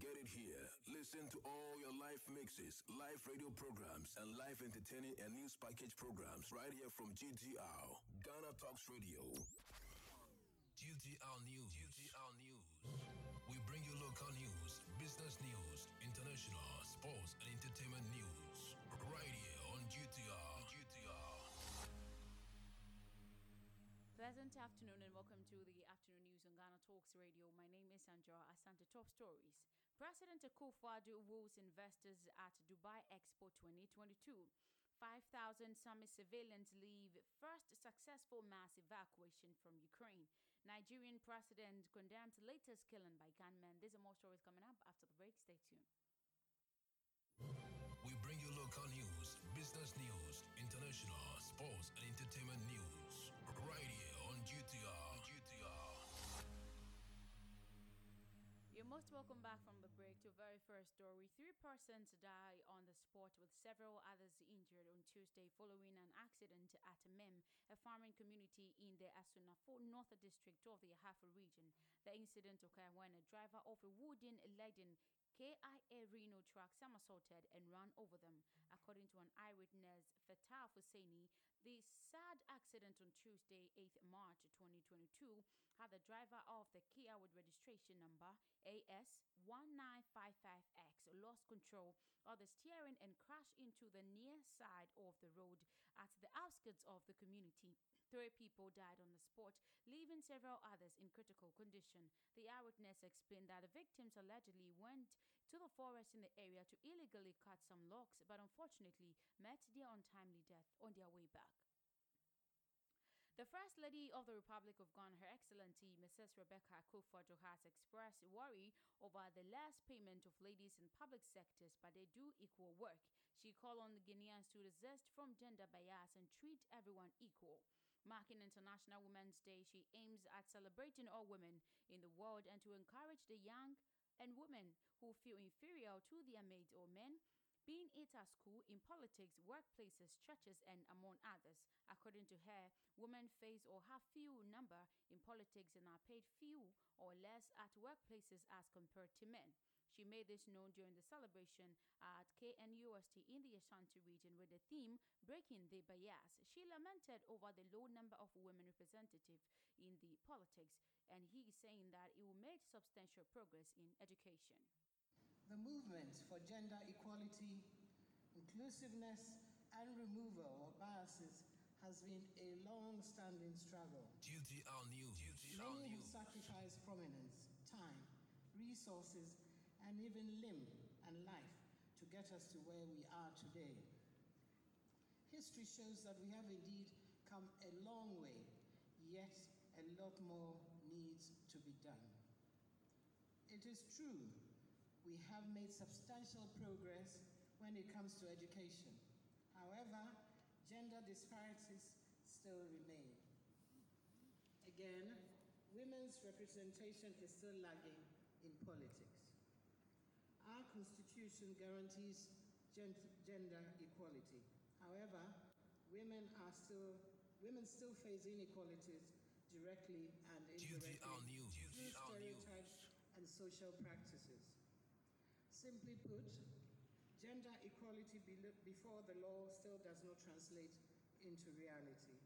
get it here. Listen to all your live mixes, live radio programs, and live entertaining and news package programs right here from GTR, Ghana Talks Radio. GTR News. GTR News. We bring you local news, business news, international, sports, and entertainment news. Right here on GTR. GTR. Pleasant afternoon and welcome to the afternoon news on Ghana Talks Radio. My name is Sandra Asante. Top stories. President Akufo-Addo woos investors at Dubai Expo 2022. 5,000 Sumy civilians leave first successful mass evacuation from Ukraine. Nigerian president condemns latest killing by gunmen. These are more stories coming up after the break. Stay tuned. We bring you local news, business news, international, sports, and entertainment news. Right here most welcome back from the break to very first story. Three persons die on the spot with several others injured on Tuesday following an accident at Mem, a farming community in the Asunafo North District of the Ahafo region. The incident occurred when a driver of a wooden laden KIA Reno truck somersaulted and ran over them. According to an eyewitness, Fatah Husseini, the sad accident on Tuesday, 8th March 2022, had the driver of the Kia with registration number AS1955X lost control of the steering and crashed into the near side of the road at the outskirts of the community. Three people died on the spot, leaving several others in critical condition. The eyewitness explained that the victims allegedly went to the forest in the area to illegally cut some logs, but unfortunately met their untimely death on their way back. The First Lady of the Republic of Ghana, Her Excellency Mrs. Rebecca Akufo-Addo, has expressed worry over the less payment of ladies in public sectors, but they do equal work. She called on the Guineans to resist from gender bias and treat everyone equal. Marking International Women's Day, she aims at celebrating all women in the world and to encourage the young and women who feel inferior to their mates or men being it at school, in politics, workplaces, churches, and among others. According to her, women face or have few number in politics and are paid few or less at workplaces as compared to men. She made this known during the celebration at KNUST in the Ashanti region with the theme Breaking the Bias. She lamented over the low number of women representatives in the politics, and he is saying that it will make substantial progress in education. The movement for gender equality, inclusiveness, and removal of biases has been a long standing struggle. GTR News. GTR Many have News. sacrificed prominence, time, resources, and even limb and life to get us to where we are today. History shows that we have indeed come a long way, yet a lot more needs to be done. It is true we have made substantial progress when it comes to education. However, gender disparities still remain. Again, women's representation is still lagging in politics. Our constitution guarantees gender equality. However, women are still women still face inequalities directly and indirectly through stereotypes and social practices. Simply put, gender equality before the law still does not translate into reality.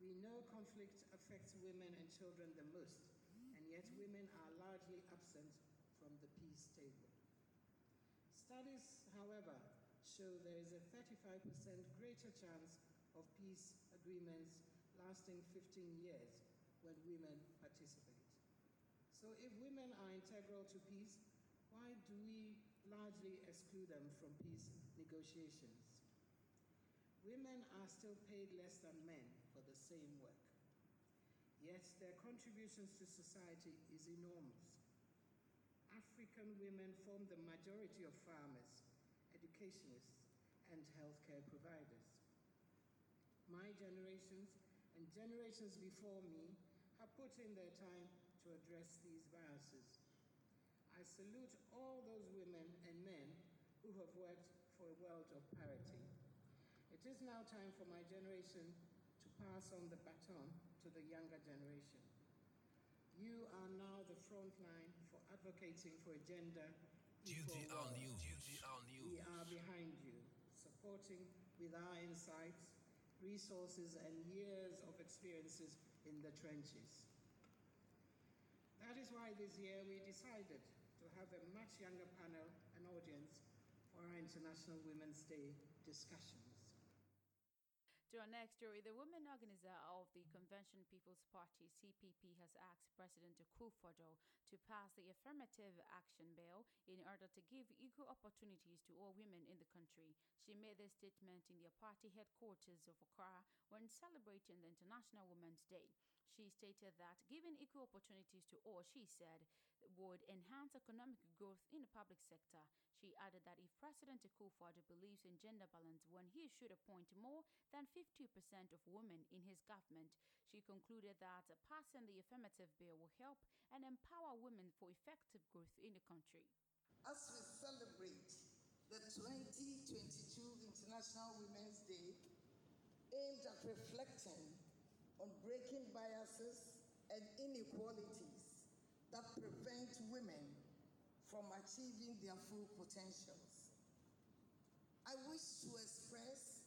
We know conflict affects women and children the most, and yet women are largely absent from the peace table. Studies, however, show there is a 35% greater chance of peace agreements lasting 15 years when women participate. So, if women are integral to peace, why do we largely exclude them from peace negotiations? Women are still paid less than men for the same work. Yet their contributions to society is enormous. African women form the majority of farmers, educationists, and healthcare providers. My generations and generations before me have put in their time to address these biases. I salute all those women and men who have worked for a world of parity. It is now time for my generation to pass on the baton to the younger generation. You are now the front line for advocating. for a gender world. News. GTR News. We are behind you, supporting with our insights, resources, and years of experiences in the trenches. That is why this year we decided have a much younger panel and audience for our International Women's Day discussions. To our next story, the women organizer of the Convention People's Party (CPP) has asked President Akufo-Addo to pass the Affirmative Action Bill in order to give equal opportunities to all women in the country. She made this statement in their party headquarters of Accra when celebrating the International Women's Day. She stated that giving equal opportunities to all, she said, would enhance economic growth in the public sector. She added that if President Akufo-Addo believes in gender balance, when he should appoint more than 50% of women in his government. She concluded that passing the affirmative bill will help and empower women for effective growth in the country. As we celebrate the 2022 International Women's Day, aimed at reflecting on breaking biases and inequalities that prevent women from achieving their full potentials. I wish to express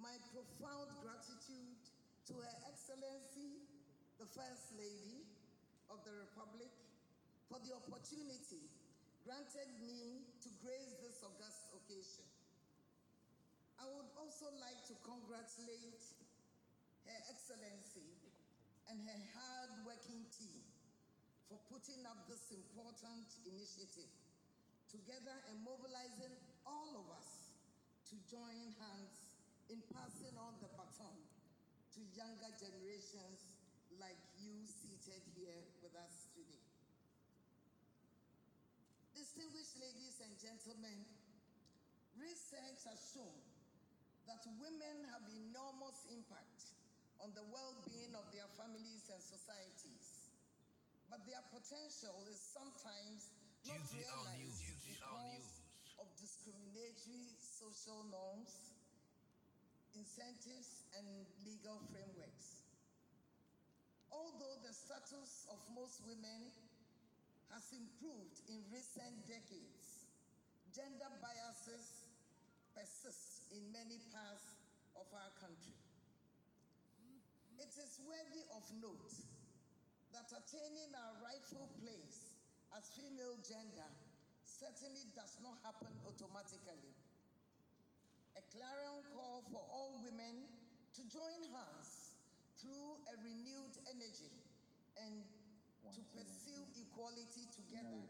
my profound gratitude to Her Excellency, the First Lady of the Republic, for the opportunity granted me to grace this august occasion. I would also like to congratulate Her Excellency and her hard-working team for putting up this important initiative together and mobilizing all of us to join hands in passing on the baton to younger generations like you seated here with us today. Distinguished ladies and gentlemen, research has shown that women have enormous impact on the well-being of their families and societies. But their potential is sometimes not GTR realized News. Because News. of discriminatory social norms, incentives, and legal frameworks. Although the status of most women has improved in recent decades, gender biases persist in many parts of our country. It is worthy of note that attaining our rightful place as female gender certainly does not happen automatically. A clarion call for all women to join hands through a renewed energy and to pursue equality together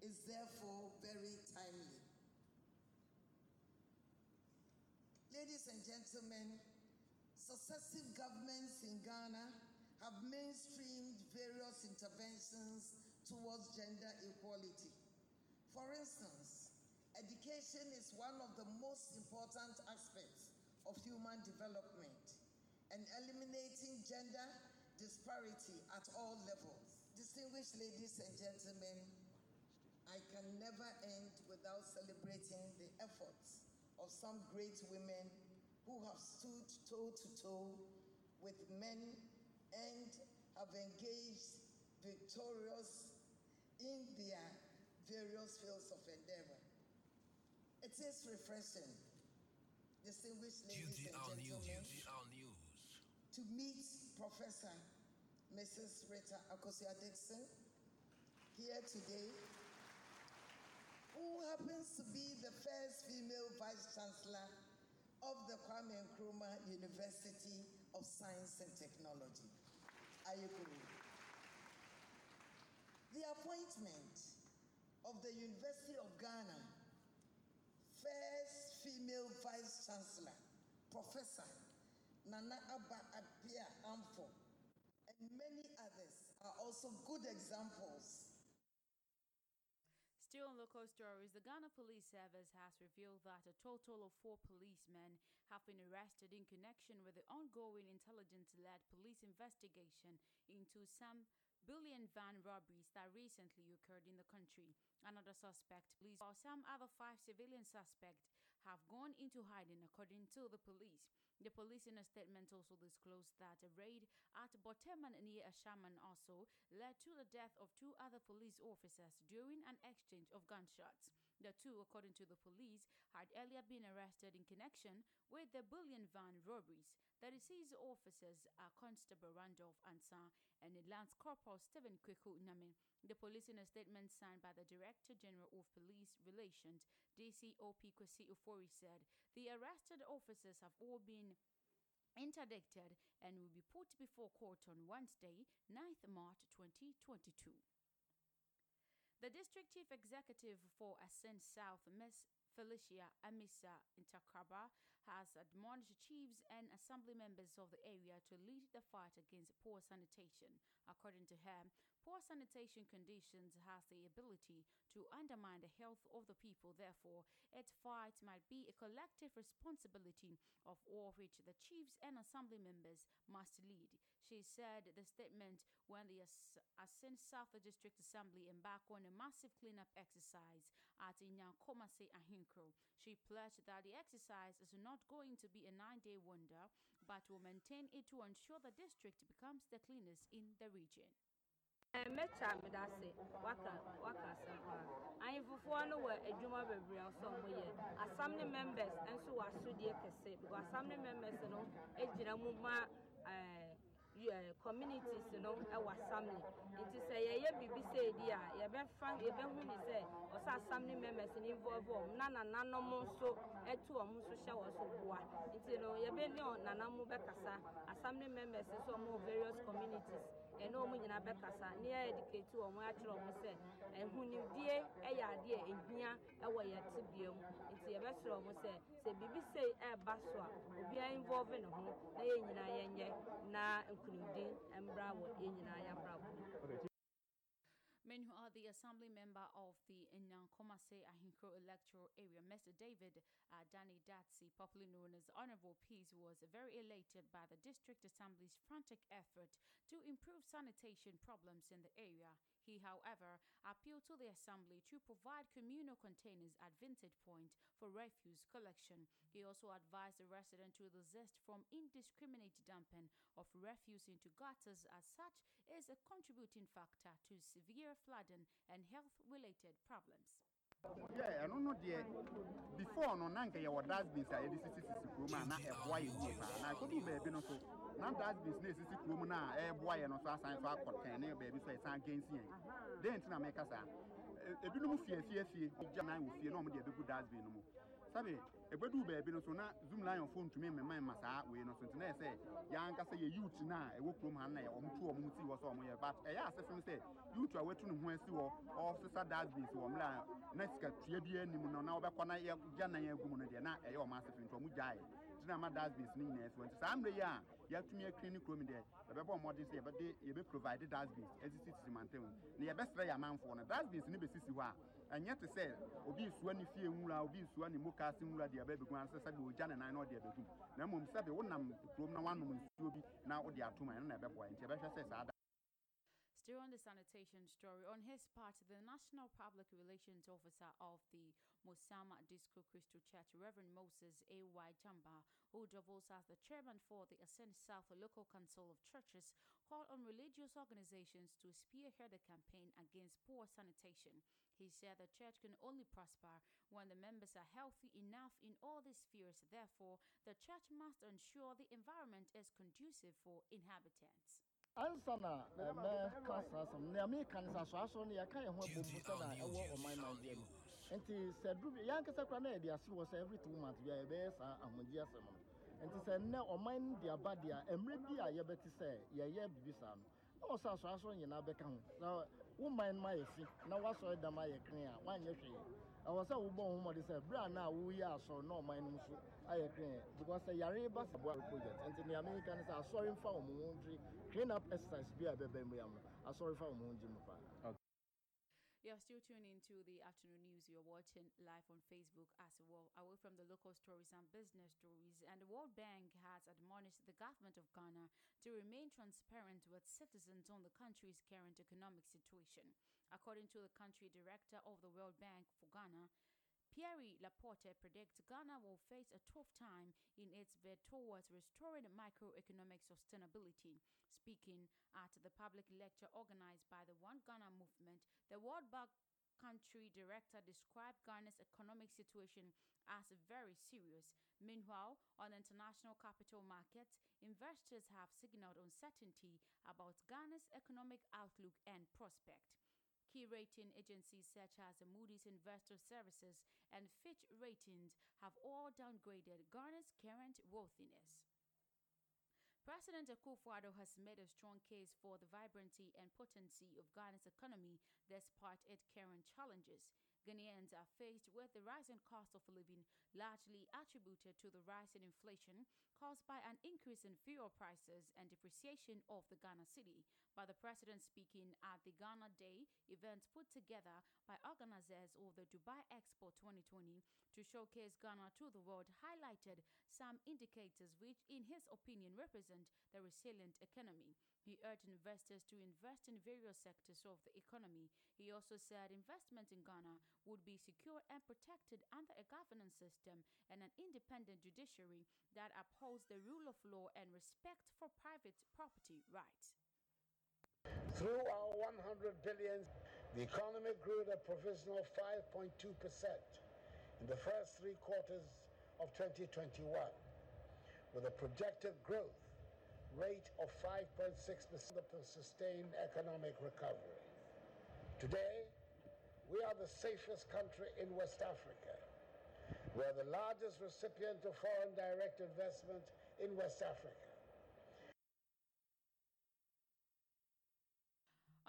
is therefore very timely. Ladies and gentlemen, successive governments in Ghana have mainstreamed various interventions towards gender equality. For instance, education is one of the most important aspects of human development and eliminating gender disparity at all levels. Distinguished ladies and gentlemen, I can never end without celebrating the efforts of some great women who have stood toe to toe with men and have engaged victorious in their various fields of endeavor. It is refreshing, distinguished ladies and News. gentlemen, News. to meet Professor Mrs. Rita Akosua Dickson here today, who happens to be the first female vice chancellor of the Kwame Nkrumah University of Science and Technology. The appointment of the University of Ghana first female vice chancellor, Professor Nana Aba Appiah Amfo, and many others are also good examples Still in local stories, the Ghana Police Service has revealed that a total of four policemen have been arrested in connection with the ongoing intelligence led police investigation into some bullion van robberies that recently occurred in the country. Another suspect, police, while some other five civilian suspects have gone into hiding, according to the police. The police in a statement also disclosed that a raid at Boteman near Ashaiman also led to the death of two other police officers during an exchange of gunshots. The two, according to the police, had earlier been arrested in connection with the bullion van robberies. The deceased officers are Constable Randolph Ansa and Lance Corporal Stephen Kweku Name. The police in a statement signed by the Director General of Police Relations, DCOP Kwesi Ofori said the arrested officers have all been interdicted and will be put before court on Wednesday, 9th March 2022. The district chief executive for Asin South, Ms. Felicia Amisa Intakraba, has admonished chiefs and assembly members of the area to lead the fight against poor sanitation. According to her, poor sanitation conditions has the ability to undermine the health of the people. Therefore, its fight might be a collective responsibility of all which the chiefs and assembly members must lead. She said the statement when the Asin South District Assembly embarked on a massive cleanup exercise at Inyankomase Ahinkro. She pledged that the exercise is not going to be a nine-day wonder, but will maintain it to ensure the district becomes the cleanest in the region. mɛkya meda ase waka waka asɛm paa ahemfofoɔ no wɔ adwuma bebree a ɔsɔ mo yɛ assembly members nso wɔ asodie kɛse because assembly members no gyina mu ma ɛɛ eh, yɛ communities no wɔ assembly nti sɛ yɛyɛ biribi sɛ edi a yɛbɛfa yɛbɛhu ne sɛ ɔsɛ assembly members no involve wɔn na nananom nso ɛto wɔn nso hyɛ wɔn so boa nti no yɛbɛ ne nananom bɛkasa assembly members nso wɔ various communities. Ɛne wɔn nyinaa bɛkasa. Ne yɛ educate wɔn akyerɛ wɔn sɛ ehunidie yɛ adeɛ ehia wɔ yɛn tibea mu. Nti yɛbɛsrɛ wɔn sɛ sɛ biribi sɛ ɛreba so a obiara involve ne ho na yɛn nyinaa yɛnyɛ. Na nkunimdin mbra wɔ yɛn nyinaa yɛabrabɔ. mu. Meanwhile, the assembly member of the Nyankomase Ahinkro electoral area, Mr. David uh, Danny Datsi, popularly known as Honorable Peace, was very elated by the district assembly's frantic effort to improve sanitation problems in the area. He, however, appealed to the assembly to provide communal containers at Vintage Point for refuse collection. He also advised the resident to desist from indiscriminate dumping of refuse into gutters, as such is a contributing factor to severe flooding and health-related problems. Yeah, ɛno no deɛ before no na nka yɛwɔ dustbins a yɛde sisi sisi kurom a na ɛboa yɛ yie paa na. Ɛkɔdu baabi no so na dustbins na esisi kurom no a ɛboa yɛ no so asan so akɔtɛn ne baabi so ɛsan gɛnsi yɛn den nti na mɛka saa ebinom fie gya nan wɔ fie na wɔn de ɛbɛgu dustbin no mu sabi ebedu baabi no so na zoom lion fo ntumi mmɛma mma saa wei no so nti na yɛ sɛ yɛankasa yɛ youth no a ɛwɔ kurom ha no na yɛ ɔmo tu ɔmo ti wɔ sɛ ɔmo yɛ but ɛyɛ asefo sɛ youth a watu ne ho asi wɔ ɔsesa dustbins wɔ mmerɛ a na sika tua bi anim no na wɔbɛkɔ na yɛgya nan agu mu no deɛ na ɛyɛ ɔmo asefo nti ɔmo gyae. nti na ma dustbins no nyinaa wɔ nti saa mmerɛ yi a yɛatumi akiri ne kurom deɛ yɛbɛbɔ mmɔden sɛ yɛbɛde yɛbɛ provide dustbins asisi sisi mantam na yɛbɛsrɛ yɛ amanfoɔ no. Dustbins no bɛsisi hɔ a ɛnyɛ te sɛ obi esua ne fie nwura obi esua ne moka ase nwura deɛ ɛbɛbɛgu ansa sɛ ogya ne nan na ɔde ɛbɛgu na mmom sɛbi wonam kurom na wanom nsuo bi na wode atom ɛno na ɛbɛboa nti yɛbɛhwɛ sɛ saa On the sanitation story, on his part, the National Public Relations Officer of the Mosama Disco Christian Church, Reverend Moses A.Y. Jamba, who doubles as the chairman for the Asin South Local Council of Churches, called on religious organizations to spearhead the campaign against poor sanitation. He said the church can only prosper when the members are healthy enough in all these spheres. Therefore, the church must ensure the environment is conducive for inhabitants. Ansa na ɛmɛ ka saa asɛm nea meka no sɛ asoasoɔ no yɛka yɛ ho abom sɛ na ɛwɔ ɔman nigeria mu nti sɛ duru bi yɛankasa koraa na yɛde ase wɔ sɛ every two months bi a yɛbɛyɛ saa ahomegye asɛm no. Nti sɛ nnɛ ɔman no de aba deɛ a mmerɛ bi a yɛbɛte sɛ yɛyɛ biribi saa no na wɔ sɛ asoasoɔ nyinaa bɛka ho. Na wo man no ma yɛ fi na woasɔre dam ayɛ kene a woanyɛ hwee ɛwɔ sɛ wobɔ wo homɔde sɛ berɛ a na woyɛ asɔre na ɔman no nso ayɛ kene because sɛ yare ba sɛ boa project nti nea meka ne sɛ asɔre mfa wo mo ho clean up exercise bi a ɛbɛbɛ mu ya mu asɔre fa wo mo ho ngye mu You're still tuning into the afternoon news. You're watching live on Facebook as well. Away from the local stories and business stories, and the World Bank has admonished the government of Ghana to remain transparent with citizens on the country's current economic situation. According to the country director of the World Bank for Ghana, Pierre Laporte predicts Ghana will face a tough time in its bid towards restoring microeconomic sustainability. Speaking at the public lecture organized by the One Ghana movement, the World Bank country director described Ghana's economic situation as very serious. Meanwhile, on international capital markets, investors have signaled uncertainty about Ghana's economic outlook and prospect. Key rating agencies such as the Moody's Investor Services and Fitch Ratings have all downgraded Ghana's current worthiness. President Akufo-Addo has made a strong case for the vibrancy and potency of Ghana's economy despite its current challenges. Ghanaians are faced with the rising cost of living, largely attributed to the rise in inflation caused by an increase in fuel prices and depreciation of the Ghana cedi. But the president speaking at the Ghana Day event put together by organizers of the Dubai Expo 2020 to showcase Ghana to the world highlighted some indicators which, in his opinion, represent the resilient economy. He urged investors to invest in various sectors of the economy. He also said investment in Ghana would be secure and protected under a governance system and an independent judiciary that upholds the rule of law and respect for private property rights. Through our 100 billion, the economy grew at a provisional 5.2% in the first three quarters of 2021, with a projected growth rate of 5.6% of sustained economic recovery. Today, we are the safest country in West Africa. We are the largest recipient of foreign direct investment in West Africa.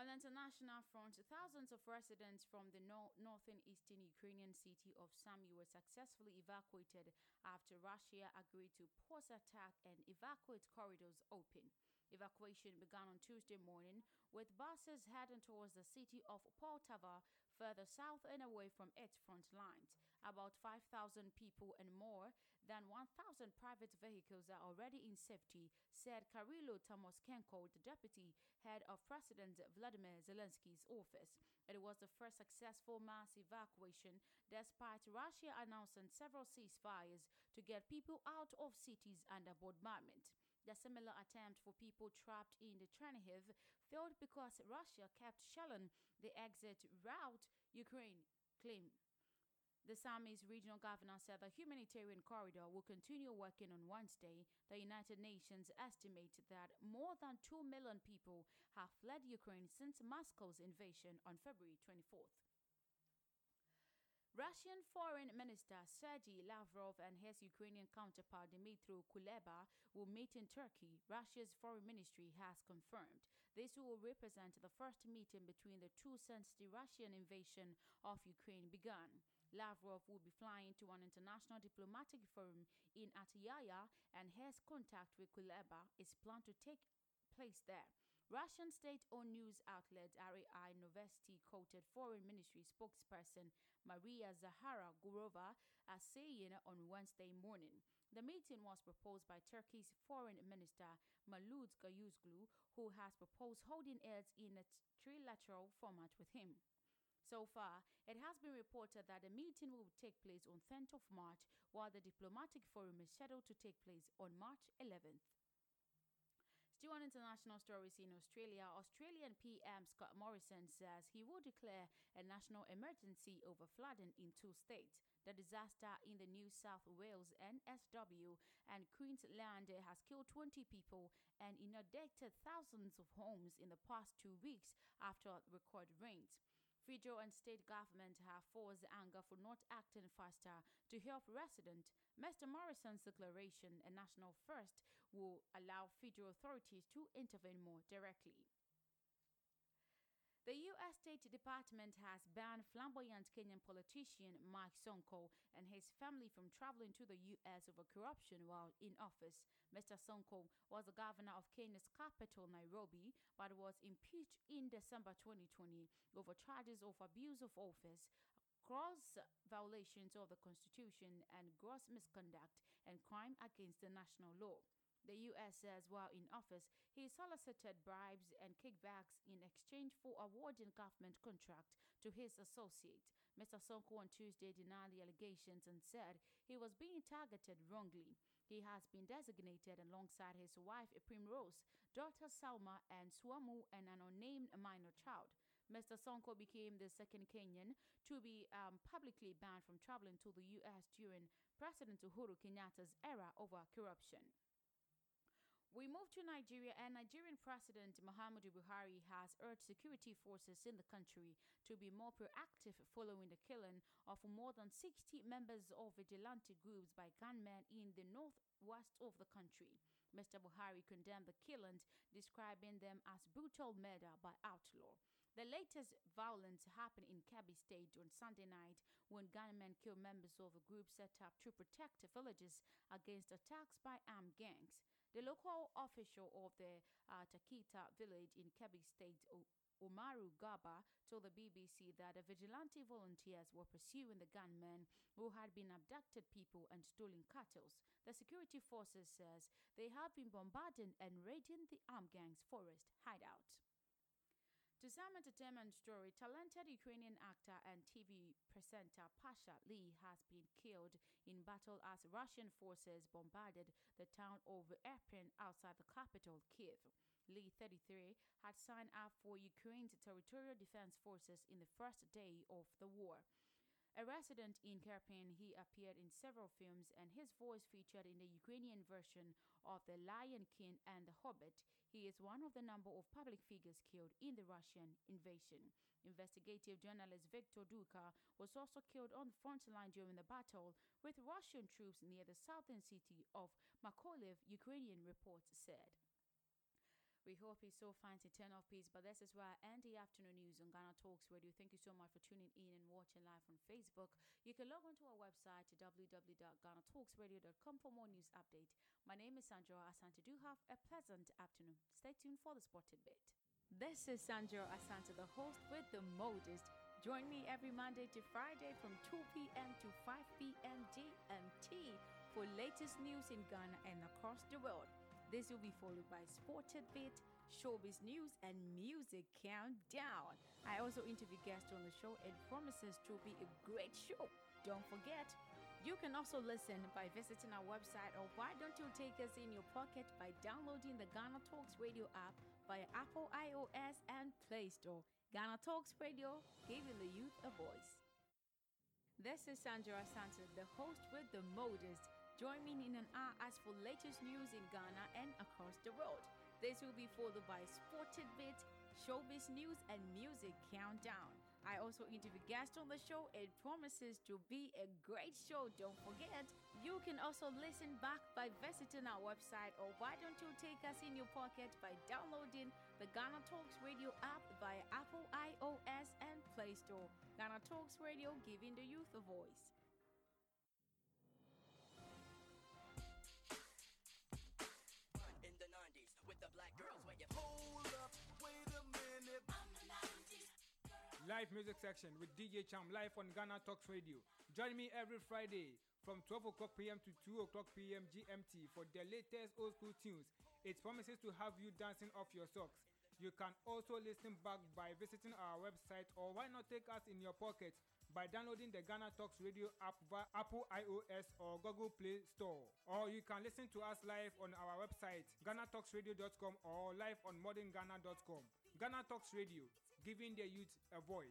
On the international front, thousands of residents from the no- northern eastern Ukrainian city of Sumy were successfully evacuated after Russia agreed to pause attack and evacuate corridors open. Evacuation began on Tuesday morning with buses heading towards the city of Poltava, further south and away from its front lines. About 5,000 people and more than 1,000 private vehicles are already in safety, said Kyrylo Tymoshenko, the deputy head of President Vladimir Zelensky's office. It was the first successful mass evacuation despite Russia announcing several ceasefires to get people out of cities under bombardment. The similar attempt for people trapped in the Chernihiv failed because Russia kept shelling the exit route, Ukraine claimed. The Sumy's regional governor said the humanitarian corridor will continue working on Wednesday. The United Nations estimated that more than 2 million people have fled Ukraine since Moscow's invasion on February 24th. Russian Foreign Minister Sergei Lavrov and his Ukrainian counterpart Dmytro Kuleba will meet in Turkey, Russia's foreign ministry has confirmed. This will represent the first meeting between the two since the Russian invasion of Ukraine began. Lavrov will be flying to an international diplomatic forum in Antalya, and his contact with Kuleba is planned to take place there. Russian state-owned news outlet RIA Novosti quoted Foreign Ministry spokesperson Maria Zahara Gurova as saying on Wednesday morning. The meeting was proposed by Turkey's Foreign Minister Malut Gayuzglu, who has proposed holding it in a trilateral format with him. So far, it has been reported that the meeting will take place on 10th of March, while the diplomatic forum is scheduled to take place on March 11th. Still on international stories in Australia, Australian PM Scott Morrison says he will declare a national emergency over flooding in two states. The disaster in the New South Wales NSW and Queensland has killed 20 people and inundated thousands of homes in the past two weeks after record rains. Federal and state government have forced anger for not acting faster to help residents. Mr. Morrison's declaration, a national first, will allow federal authorities to intervene more directly. The U.S. State Department has banned flamboyant Kenyan politician Mike Sonko and his family from traveling to the U.S. over corruption while in office. Mr. Sonko was the governor of Kenya's capital, Nairobi, but was impeached in December 2020 over charges of abuse of office, gross violations of the Constitution, and gross misconduct and crime against the national law. The U.S. says while in office, he solicited bribes and kickbacks in exchange for awarding government contract to his associate. Mr. Sonko on Tuesday denied the allegations and said he was being targeted wrongly. He has been designated alongside his wife Primrose, daughter Salma, and Saumu, and an unnamed minor child. Mr. Sonko became the second Kenyan to be um, publicly banned from traveling to the U.S. during President Uhuru Kenyatta's era over corruption. We move to Nigeria, and Nigerian President Muhammadu Buhari has urged security forces in the country to be more proactive following the killing of more than 60 members of vigilante groups by gunmen in the northwest of the country. Mr. Buhari condemned the killings, describing them as brutal murder by outlaw. The latest violence happened in Kebbi State on Sunday night when gunmen killed members of a group set up to protect villages against attacks by armed gangs. The local official of the uh, Takita village in Kebbi State, o- Umaru Gaba, told the BBC that the vigilante volunteers were pursuing the gunmen who had been abducted people and stolen cattle. The security forces says they have been bombarding and raiding the armed gangs' forest hideout. To some entertainment story, talented Ukrainian actor and TV presenter Pasha Lee has been killed in battle as Russian forces bombarded the town of Irpin outside the capital, Kiev. Lee, 33, had signed up for Ukraine's territorial defense forces in the first day of the war. A resident in Irpin, he appeared in several films and his voice featured in the Ukrainian version of The Lion King and The Hobbit. He is one of the number of public figures killed in the Russian invasion. Investigative journalist Viktor Duka was also killed on the front line during the battle with Russian troops near the southern city of Mykolaiv, Ukrainian reports said. We hope he so finds eternal peace. But this is where I end the afternoon news on Ghana Talks Radio. Thank you so much for tuning in and watching live on Facebook. You can log on to our website to www.ghanatalksradio.com for more news update. My name is Sandra Asante. Do have a pleasant afternoon. Stay tuned for the spotted bit. This is Sandra Asante, the host with the modest. Join me every Monday to Friday from 2 p.m. to 5 p.m. GMT for latest news in Ghana and across the world. This will be followed by Sported Bit, Showbiz News, and Music Countdown. I also interview guests on the show and promises to be a great show. Don't forget, you can also listen by visiting our website, or why don't you take us in your pocket by downloading the Ghana Talks Radio app via Apple iOS and Play Store. Ghana Talks Radio, giving the youth a voice. This is Sandra Asante, the host with the modest. Join me in an hour as for latest news in Ghana and across the world. This will be followed by Sported Bit, Showbiz News, and Music Countdown. I also interview guests on the show. It promises to be a great show. Don't forget, you can also listen back by visiting our website, or why don't you take us in your pocket by downloading the Ghana Talks Radio app via Apple iOS and Play Store. Ghana Talks Radio, giving the youth a voice. Live music section with DJ Cham live on Ghana Talks Radio. Join me every Friday from 12 o'clock p.m. to 2 o'clock p.m. GMT for the latest old school tunes. It promises to have you dancing off your socks. You can also listen back by visiting our website or why not take us in your pocket by downloading the Ghana Talks Radio app via Apple iOS or Google Play Store. Or you can listen to us live on our website ghanatalksradio.com or live on modernghana.com. Ghana Talks Radio, giving the youth a voice.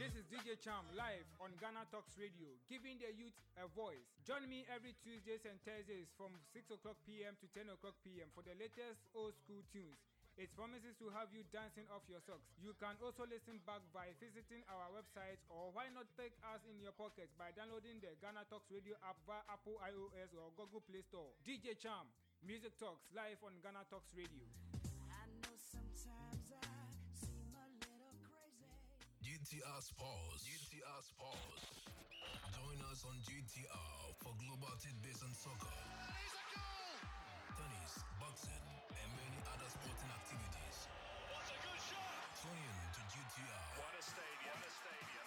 This is DJ Cham live on Ghana Talks Radio, giving the youth a voice. Join me every Tuesdays and Thursdays from 6 o'clock p.m. to 10 o'clock p.m. for the latest old school tunes. It promises to have you dancing off your socks. You can also listen back by visiting our website or why not take us in your pocket by downloading the Ghana Talks Radio app via Apple iOS or Google Play Store. DJ Cham, Music Talks live on Ghana Talks Radio. I know sometimes I seem a little crazy. GTR Sports. GTR Sports. Join us on GTR for global tidbits and soccer. Tennis, boxing, and many other sporting activities. What a good shot! Tune in to GTR. What a stadium, a stadium.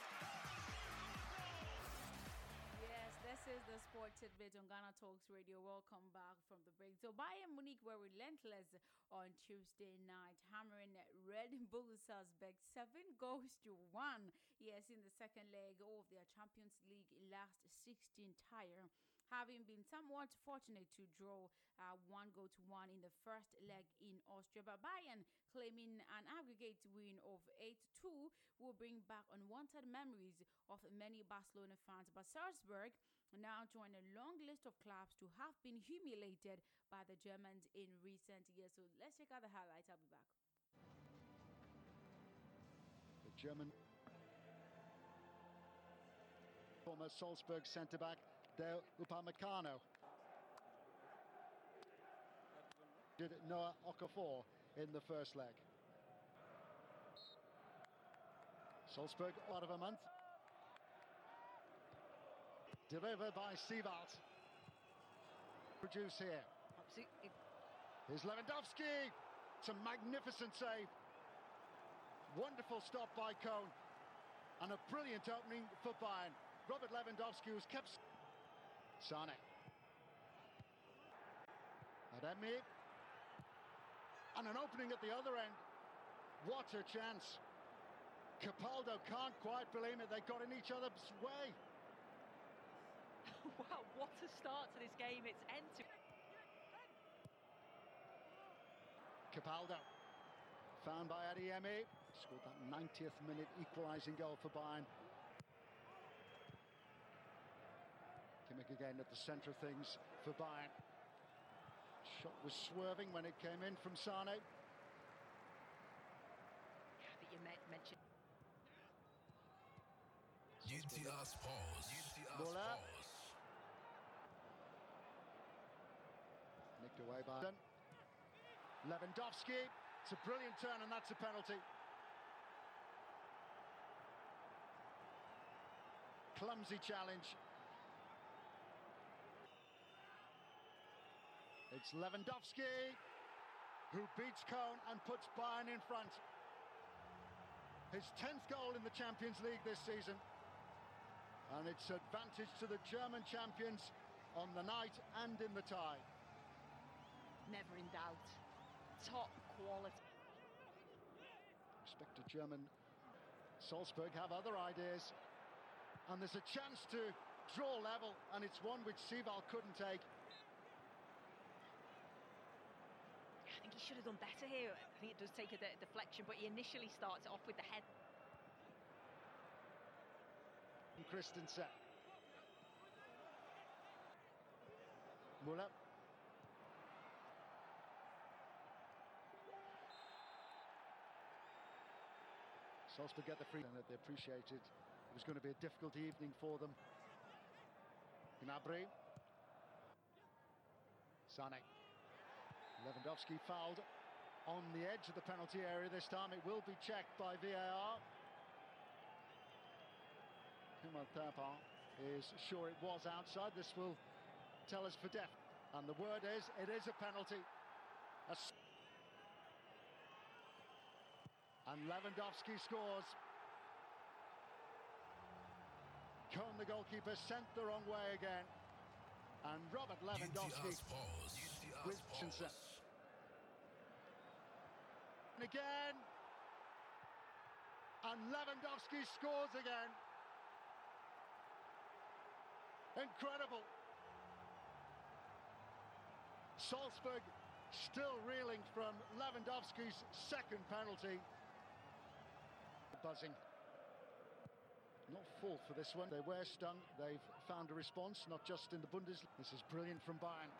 Yes, this is the sport tidbit on Ghana Talks Radio. Welcome back from the break. So Bayern Munich were relentless on Tuesday night, hammering Red Bull Salzburg seven goals to one. Yes, in the second leg of their Champions League last 16 tire having been somewhat fortunate to draw uh, one goal to one in the first leg in Austria. But Bayern claiming an aggregate win of 8 2 will bring back unwanted memories of many Barcelona fans. But Salzburg now join a long list of clubs to have been humiliated by the Germans in recent years. So let's check out the highlights. I'll be back. The German former Salzburg centre back Dayot Upamecano. Did Noah Okafor in the first leg. Salzburg out of a month. Delivered by Seiwald. Produce here. Here's Lewandowski. It's a magnificent save. Wonderful stop by Köhn. And a brilliant opening for Bayern. Robert Lewandowski was kept Sane. Adeyemi. And an opening at the other end. What a chance. Capaldo can't quite believe it. They got in each other's way. wow, what a start to this game. It's end to Capaldo. Found by Adeyemi. Scored that 90th minute equalising goal for Bayern. Kimmich again at the centre of things for Bayern. Shot was swerving when it came in from Sane. that you mentioned. GTR Sports. GTR Muller. Nicked away by Lewandowski. It's a brilliant turn and that's a penalty. Clumsy challenge. It's Lewandowski who beats Köhn and puts Bayern in front. His 10th goal in the Champions League this season. And it's advantage to the German champions on the night and in the tie. Never in doubt. Top quality. Expect a German Salzburg have other ideas. And there's a chance to draw level, and it's one which Seiwald couldn't take. I think he should have done better here. I think it does take a de- deflection, but he initially starts off with the head. Kristensen. Muller. Salzburg get the free and they appreciated it was going to be a difficult evening for them. Gnabry. Sane. Lewandowski fouled on the edge of the penalty area this time. It will be checked by VAR. Kumar Thapa is sure it was outside. This will tell us for death. And the word is, it is a penalty. And Lewandowski scores. Köhn, the goalkeeper, sent the wrong way again. And Robert Lewandowski with. And again. And Lewandowski scores again. Incredible. Salzburg still reeling from Lewandowski's second penalty. Buzzing. Not full for this one. They were stung. They've found a response, not just in the Bundesliga. This is brilliant from Bayern.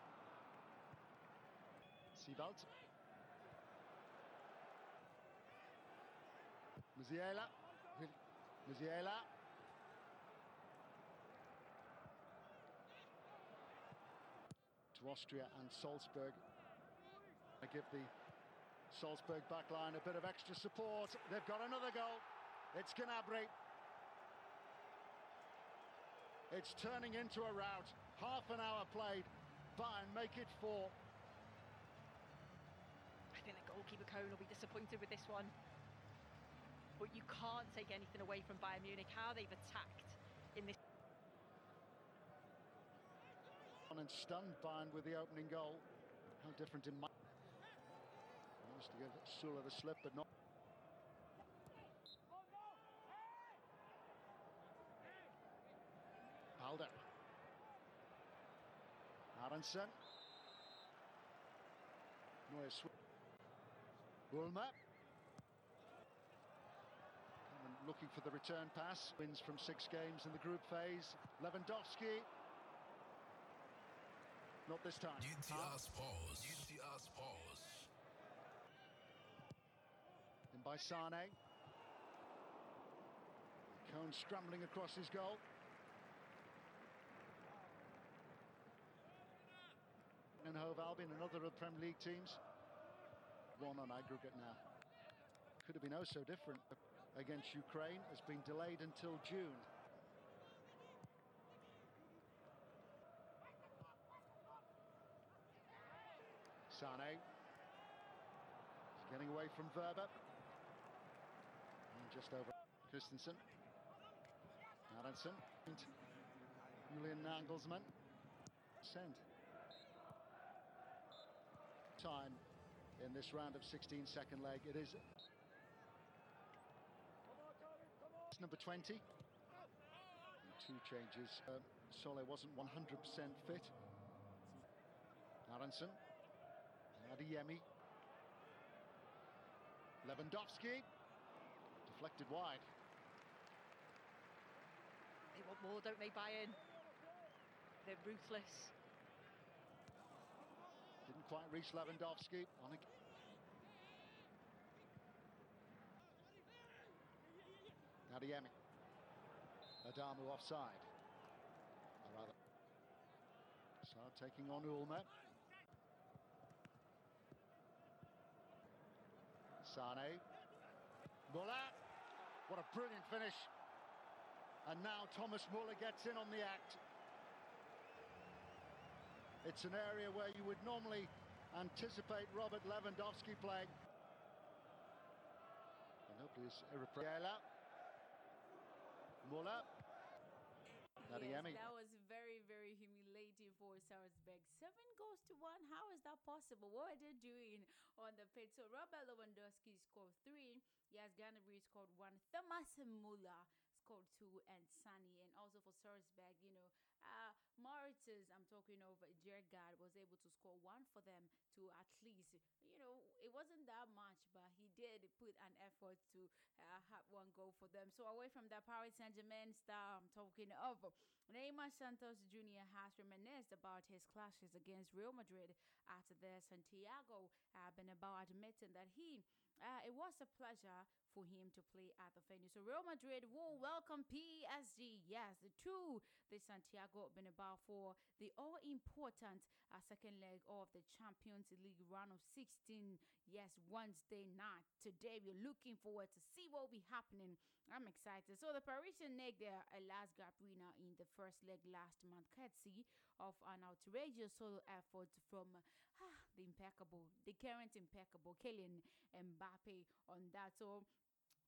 Seiwald. Musiala. Musiala. To Austria and Salzburg. I give the Salzburg backline a bit of extra support. They've got another goal. It's Gnabry. It's turning into a rout. Half an hour played. Bayern make it four. I think the goalkeeper Köhn will be disappointed with this one. But you can't take anything away from Bayern Munich, how they've attacked in this. And stunned Bayern with the opening goal. How different in my. Managed to give Sula the slip, but not. Balder. Aaronson. Neuer Ulmer. Looking for the return pass. Wins from six games in the group phase. Lewandowski. Not this time. GTR pause. GTR Sports. In by Sane. Köhn scrambling across his goal. and Hove Albion, another of the Premier League teams. One on aggregate now. Could have been oh so different against Ukraine. Has been delayed until June. Sane. He's getting away from Wöber. And just over Kristensen. Aaronson. Julian Nagelsmann. Send time in this round of 16 second leg. It is number 20. And two changes. Uh, Sole wasn't 100% fit. Aaronson. Adeyemi. Lewandowski. Deflected wide. They want more, don't they, Bayern? They're ruthless. Didn't quite reach Lewandowski. On a... Adamu offside. Rather, so taking on Ulmer. Sane. Muller. What a brilliant finish. And now Thomas Muller gets in on the act. It's an area where you would normally anticipate Robert Lewandowski playing. And it's irrepressible. Muller. Yes, that was very, very humiliating for Salzburg. Seven goals to one. How is that possible? What are they doing on the pitch? So Robert Lewandowski scored three. Yes, Gnabry scored one. Thomas Muller two, and Sunny, and also for Salzburg, you know, uh, Maurits, I'm talking of Kjærgaard, was able to score one for them to at least, you know, it wasn't that much, but he did put an effort to uh, have one goal for them. So away from that Paris Saint Germain star, I'm talking of Neymar Santos Jr. has reminisced about his clashes against Real Madrid at the Santiago uh, Bernabeu, admitting that he uh, it was a pleasure for him to play at the venue. So Real Madrid will welcome PSG, yes, to the Santiago Bernabeu for the all-important uh, second leg of the Champions League round of 16. Yes, Wednesday night. Today we're looking forward to see what will be happening. I'm excited. So the Parisian negged their last gap winner in the first leg last month, courtesy of an outrageous solo effort from ah, the impeccable, the current impeccable Kylian Mbappe on that. So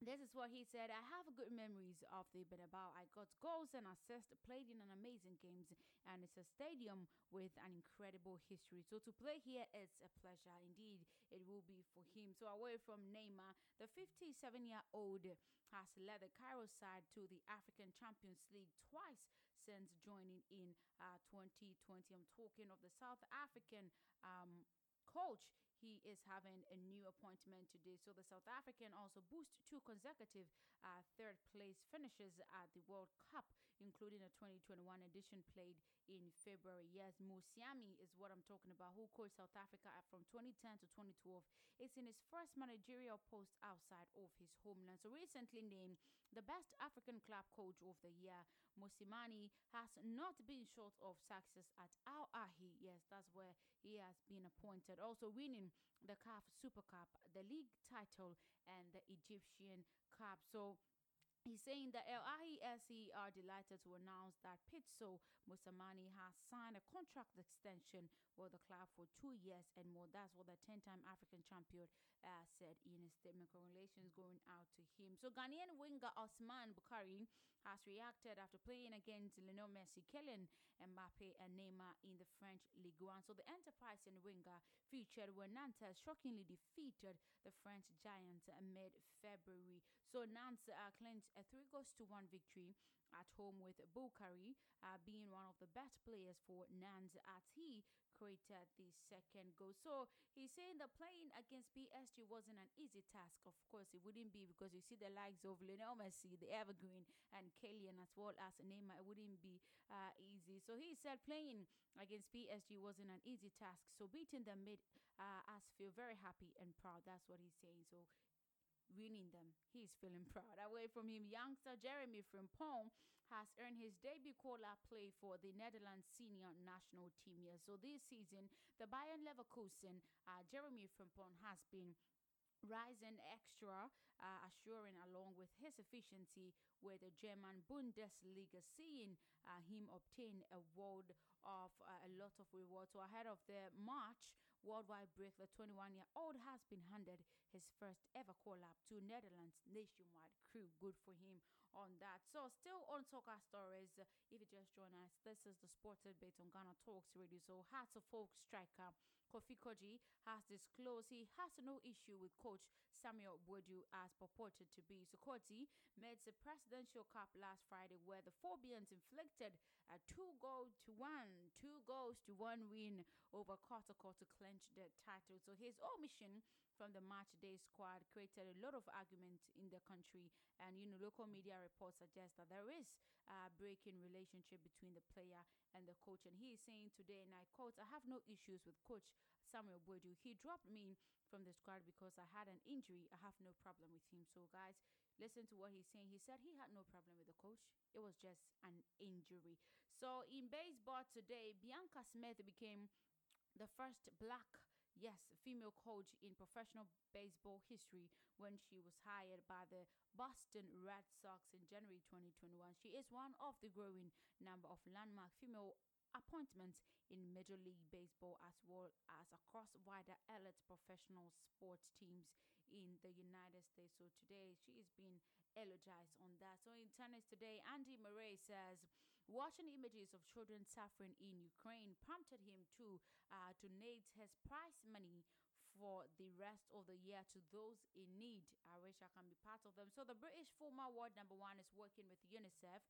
this is what he said. I have good memories of the Bernabeu. I got goals and assists, played in an amazing games, and it's a stadium with an incredible history. So to play here, it's a pleasure. Indeed, it will be for him. So away from Neymar, the 57-year-old has led the Cairo side to the African Champions League twice since joining in uh, 2020. I'm talking of the South African um, coach he is having a new appointment today. So the South African also boost two consecutive uh, third place finishes at the World Cup, including a 2021 edition played in February. Yes, Mosimane is what I'm talking about, who coached South Africa from 2010 to 2012. It's in his first managerial post outside of his homeland. So recently named the best African club coach of the year, Mosimane has not been short of success at Al Ahly. Yes, that's where he has been appointed. Also winning the CAF Super Cup, the league title, and the Egyptian Cup. So He's saying that El SE are delighted to announce that Pitso Mosimane has signed a contract extension with the club for two years and more. That's what the 10 time African champion uh, said in a statement. Congratulations going out to him. So, Ghanaian winger Osman Bukari has reacted after playing against Lionel Messi, Kylian Mbappe, and Neymar in the French Ligue 1. So, the enterprising winger featured when Nantes shockingly defeated the French giants mid February. So, Nantes uh, clinched a three goals to one victory at home with Bukari uh, being one of the best players for Nantes as he created the second goal. So he's saying that playing against PSG wasn't an easy task. Of course, it wouldn't be because you see the likes of Lionel Messi, the Evergreen, and Kylian as well as Neymar. It wouldn't be uh, easy. So he said playing against PSG wasn't an easy task. So beating them made uh, us feel very happy and proud. That's what he's saying. So winning them. He's feeling proud. Away from him, youngster Jeremy from Frimpong has earned his debut call-up play for the Netherlands senior national team here. So this season, the Bayern Leverkusen, uh, Jeremy Frimpong has been rising extra, uh, assuring along with his efficiency with the German Bundesliga, seeing uh, him obtain a world of uh, a lot of rewards. So ahead of the March worldwide break, the 21-year-old has been handed his first ever call-up to Netherlands nationwide crew. Good for him on that. So still on soccer stories, if you just join us, this is the sports bit on Ghana Talks Radio. So Hearts of Oak striker Kofi Kordzi has disclosed he has no issue with coach Samuel Boadu as purported to be. So Kordzi made the Presidential Cup last Friday where the Phobians inflicted a two goal to one, two goals to one win over Kotoko to clinch the title. So his omission from the match day squad created a lot of argument in the country and you know local media reports suggest that there is a breaking relationship between the player and the coach and he is saying today and I quote I have no issues with coach Samuel Boadu he dropped me from the squad because I had an injury. I have no problem with him. So guys listen to what he's saying. He said he had no problem with the coach. It was just an injury. So in baseball today Bianca Smith became the first black yes, female coach in professional baseball history when she was hired by the Boston Red Sox in January 2021. She is one of the growing number of landmark female appointments in Major League Baseball as well as across wider elite professional sports teams in the United States. So today she is being eulogized on that. So in tennis today, Andy Murray says watching images of children suffering in Ukraine prompted him to uh, donate his prize money for the rest of the year to those in need. I wish I can be part of them. So the British former world number one is working with UNICEF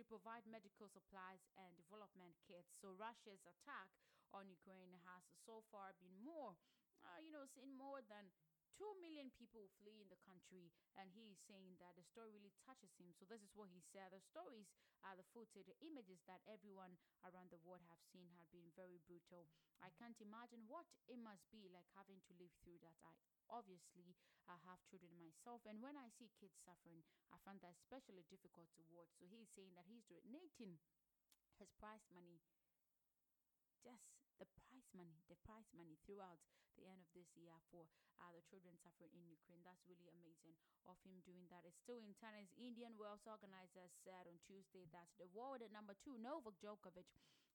to provide medical supplies and development kits. So Russia's attack on Ukraine has so far been more, uh, you know, seen more than 2 million people fleeing the country and he is saying that the story really touches him. So this is what he said. The stories are the footage the images that everyone around the world have seen have been very brutal. I can't imagine what it must be like having to live through that. I obviously i have children myself and when i see kids suffering i find that especially difficult to watch. So he's saying that he's donating his prize money just the prize money, the prize money throughout the end of this year for uh, the children suffering in Ukraine. That's really amazing of him doing that. It's still in tennis. Indian Wells organizers said on Tuesday that the world at number two, Novak Djokovic,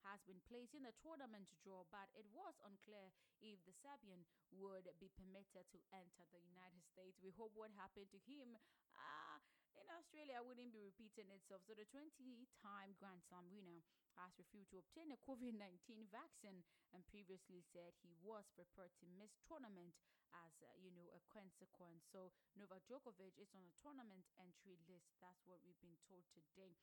has been placed in the tournament draw, but it was unclear if the Serbian would be permitted to enter the United States. We hope what happened to him. Uh, in Australia wouldn't be repeating itself. So the 20-time Grand Slam winner has refused to obtain a COVID-19 vaccine and previously said he was prepared to miss tournament as uh, you know a consequence. So Novak Djokovic is on a tournament entry list. That's what we've been told today.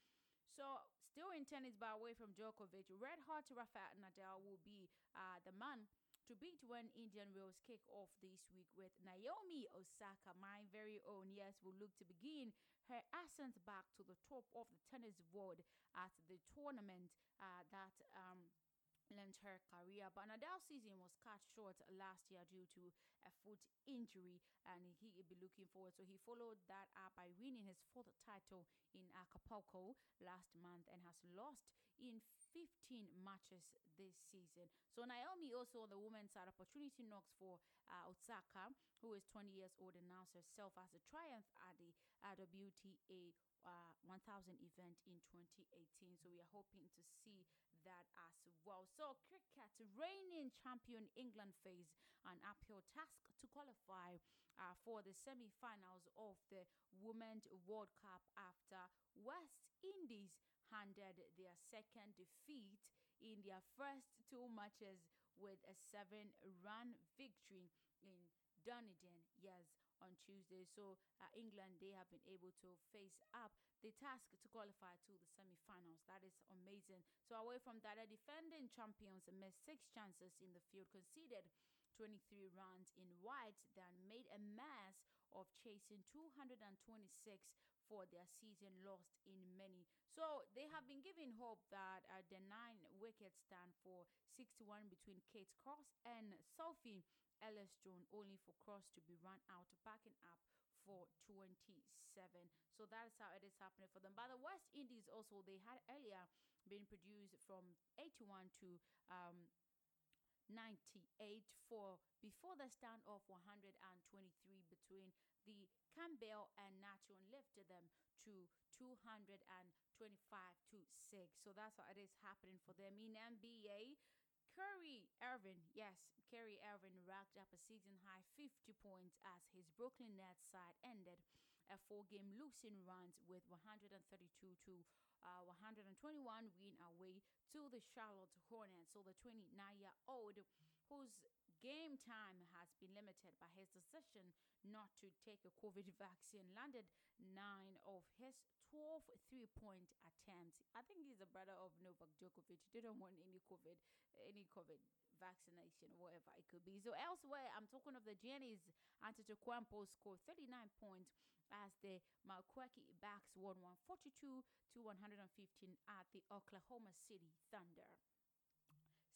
So, still in tennis, by away from Djokovic, red hot Rafael Nadal will be uh, the man to beat when Indian Wells kick off this week with Naomi Osaka, my very own. Yes, will look to begin her ascent back to the top of the tennis world at the tournament uh, that um, lent her career. But Nadal's season was cut short last year due to a foot injury, and he will be looking forward. So he followed that up by winning his fourth title in Acapulco last month and has lost in 15 matches this season. So Naomi also on the women's side opportunity knocks for uh, Osaka, who is 20 years old, announced herself as a triumph at the uh, WTA uh, 1000 event in 2018. So we are hoping to see that as well. So cricket, reigning champion England face an uphill task to qualify uh, for the semi-finals of the Women's World Cup after West Indies handed their second defeat in their first two matches with a seven-run victory in Dunedin, yes, on Tuesday. So uh, England, they have been able to face up the task to qualify to the semi-finals. That is amazing. So away from that, the defending champions missed six chances in the field, conceded 23 runs in white, then made a mess of chasing 226 for their season lost in many. So they have been given hope that uh, the nine wickets stand for 61 between Kate Cross and Sophie Ecclestone, only for Cross to be run out, backing up for 27. So that's how it is happening for them. But the West Indies also, they had earlier been produced from 81 to um, 98 for before the standoff 123 between the Campbell and Nacho lifted them to 225 to 6. So that's how it is happening for them in NBA. Kyrie Irving, yes, Kyrie Irving racked up a season high 50 points as his Brooklyn Nets side ended a four game losing run with 132 to uh, 121 win away to the Charlotte Hornets. So the 29 year old, whose game time has been limited by his decision not to take a COVID vaccine, landed nine of his 12 three point attempts. I think he's a brother of Novak Djokovic. They don't want any COVID, any COVID vaccination, whatever it could be. So elsewhere, I'm talking of the Giannis Antetokounmpo scored 39 points as the Milwaukee Bucks won 142 to 115 at the Oklahoma City Thunder.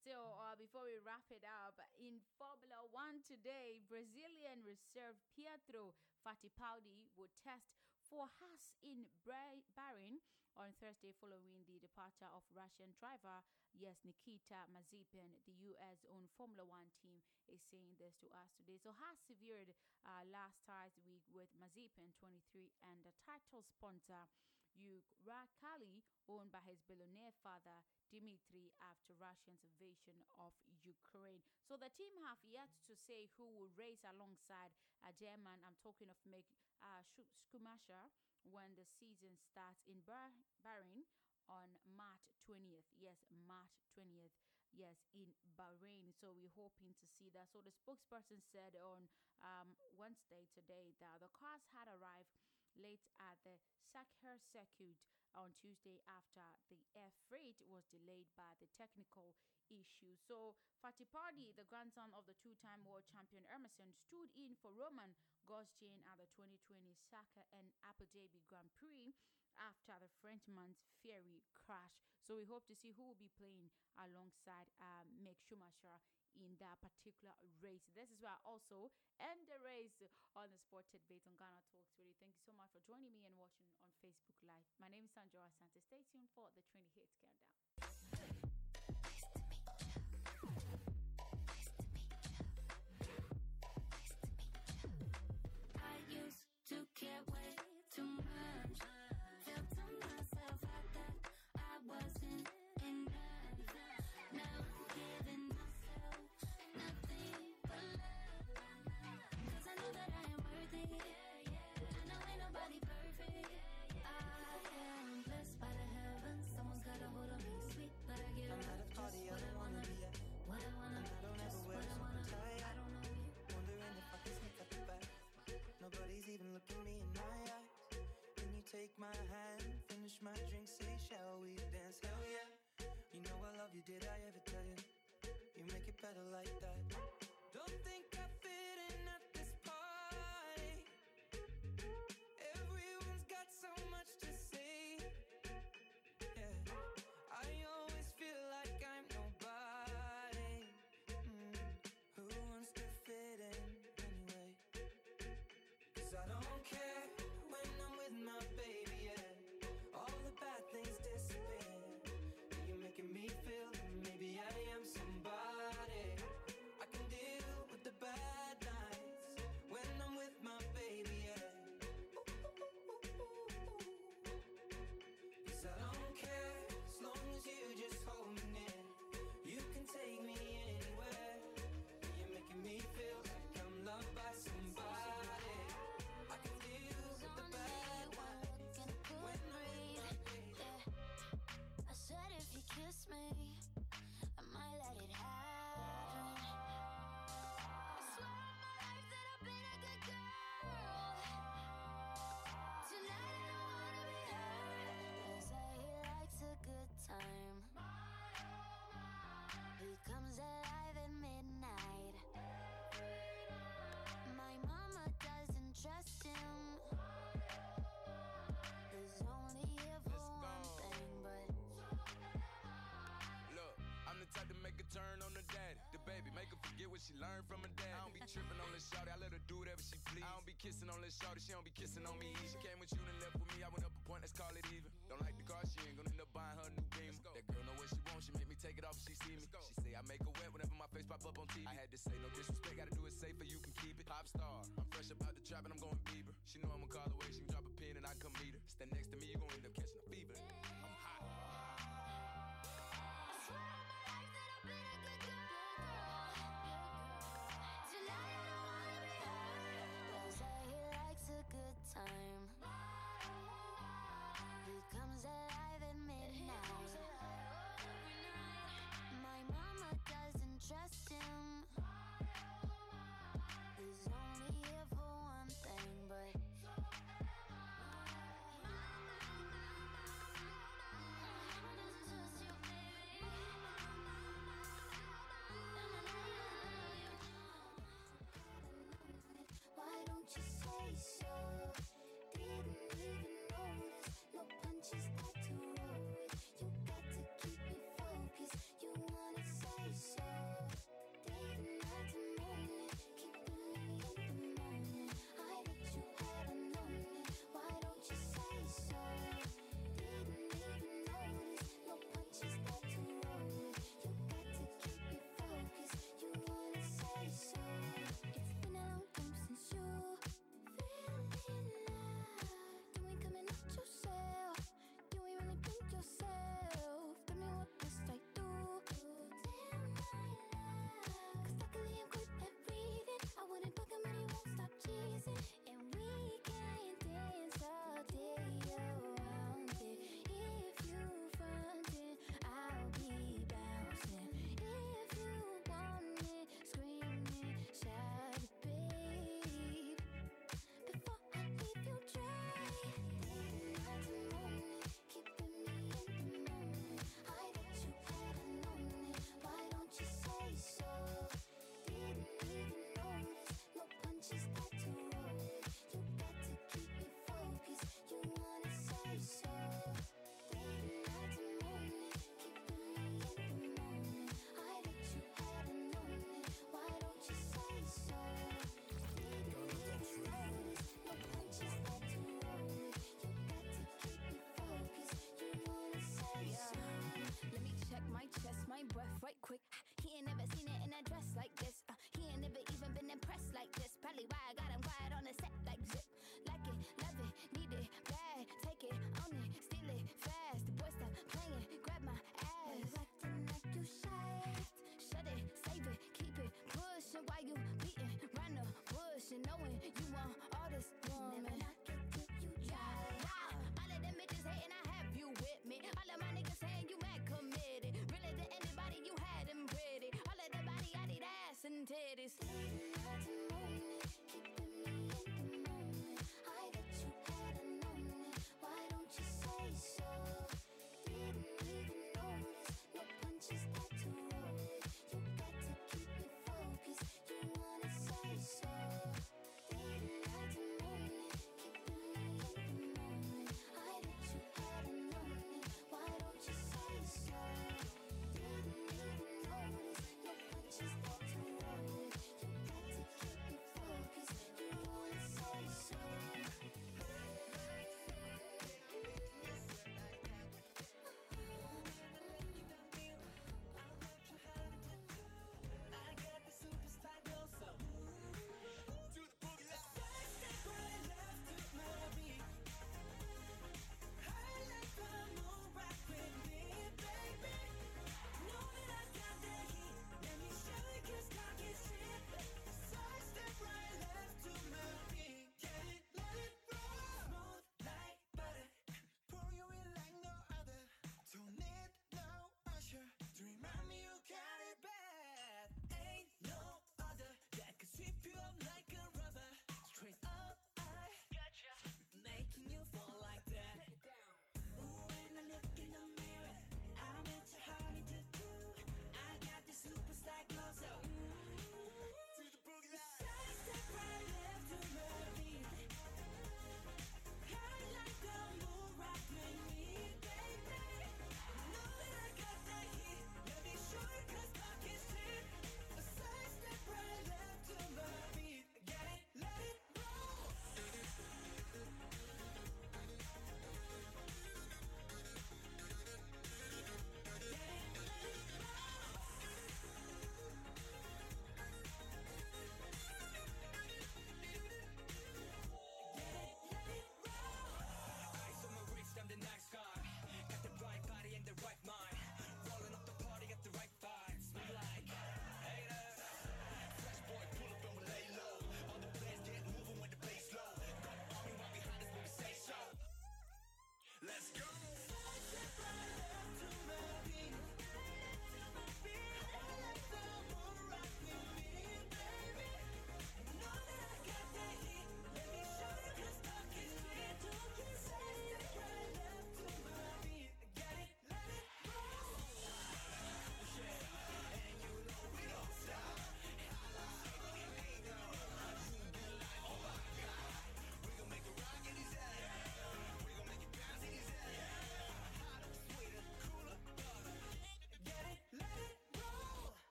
Still, uh, before we wrap it up, in Formula One today, Brazilian reserve Pietro Fittipaldi will test for Haas in Bahrain on Thursday following the departure of Russian driver, yes, Nikita Mazepin. The US-owned Formula One team is saying this to us today. So Haas severed uh, last ties week with Mazepin, 23, and the title sponsor, Uralkali, owned by his billionaire father, Dmitry after Russia's invasion of Ukraine. So the team have yet to say who will race alongside a German. I'm talking of Mick uh, Schumacher when the season starts in Bahrain on March 20th. Yes, March 20th. Yes, in Bahrain. So we're hoping to see that. So the spokesperson said on um, Wednesday today that the cars had arrived late at the Sakhir circuit on Tuesday after the air freight was delayed by the technical issue. So Fittipaldi, the grandson of the two-time world champion Emerson, stood in for Romain Grosjean at the 2020 Sakhir and Abu Dhabi Grand Prix after the Frenchman's Ferrari crash. So we hope to see who will be playing alongside um, Mick Schumacher in that particular race. This is where I also end the race on the Sport Tidbit on Ghana Talks. Really, thank you so much for joining me and watching on Facebook Live. My name is Sandra Asante. Stay tuned for the 20 hits countdown. Me in my eyes. Can you take my hand, finish my drink, say, shall we dance? Hell yeah. You know I love you, did I ever tell you? You make it better like that. Don't care He comes alive at midnight. My mama doesn't trust him. He's only here for one thing, but Look, I'm the type to make a turn on the daddy. The baby, make her forget what she learned from her dad. I don't be tripping on this shawty, I let her do whatever she please. I don't be kissing on this shawty, she don't be kissing on me. She came with you and left with me, I went up a point, let's call it even. Don't like the car, she ain't gonna end up it off if she see me. She say I make her wet whenever my face pop up on TV. I had to say no disrespect, gotta do it safer, you can keep it. Pop star, I'm fresh about the trap and I'm going Bieber. She know I'ma call away, she can drop a pin and I come meet her. Stand next to me, you gon' end up catching a fever. I'm hot. While you beating round the bush and knowing you want all this woman. Yeah, all of them bitches hating, I have you with me. All of my niggas saying you mad committed. Really to anybody, you had them pretty. All of the body, I need ass and titties.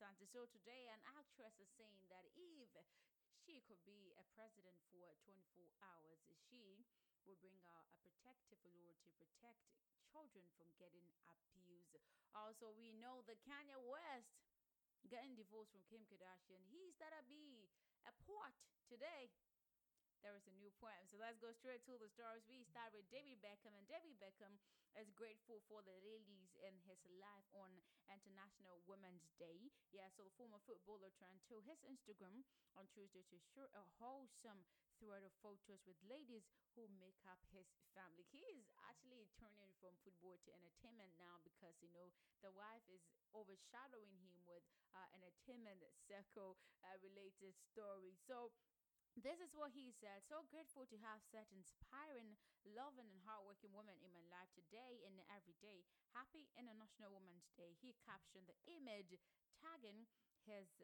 So, today, an actress is saying that if she could be a president for 24 hours, she will bring out a protective law to protect children from getting abused. Also, we know that Kanye West getting divorced from Kim Kardashian. He's gonna be a port today. There is a new poem. So let's go straight to the stories. We start with David Beckham, and David Beckham is grateful for the ladies in his life on International Women's Day. Yeah, so the former footballer turned to his Instagram on Tuesday to share a wholesome thread of photos with ladies who make up his family. He is actually turning from football to entertainment now because you know the wife is overshadowing him with uh, entertainment circle uh, related stories. So this is what he said. So grateful to have such inspiring, loving, and hardworking women in my life today and every day. Happy International Women's Day. He captioned the image, tagging his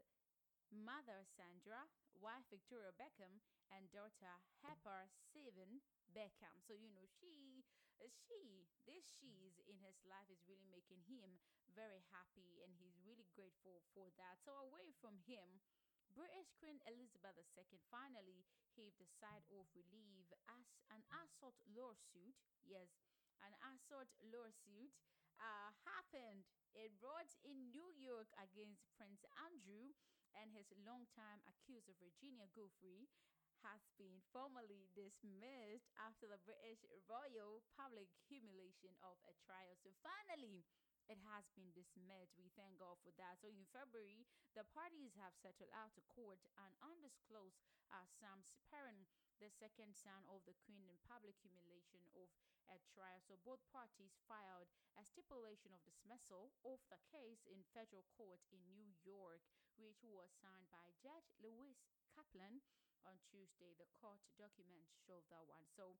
mother Sandra, wife Victoria Beckham, and daughter Harper Seven Beckham. So you know she she this she's in his life is really making him very happy and he's really grateful for that. So away from him, British Queen Elizabeth II finally heaved a sigh of relief as an assault lawsuit, yes, an assault lawsuit uh, happened. It brought in New York against Prince Andrew and his longtime accuser Virginia Giuffre has been formally dismissed after the British royal public humiliation of a trial. So finally, it has been dismissed. We thank God for that. So in February, the parties have settled out to court and undisclosed uh, Sam Perrin, the second son of the Queen, in public humiliation of a trial. So both parties filed a stipulation of dismissal of the case in federal court in New York, which was signed by Judge Lewis Kaplan on Tuesday. The court documents show that one. So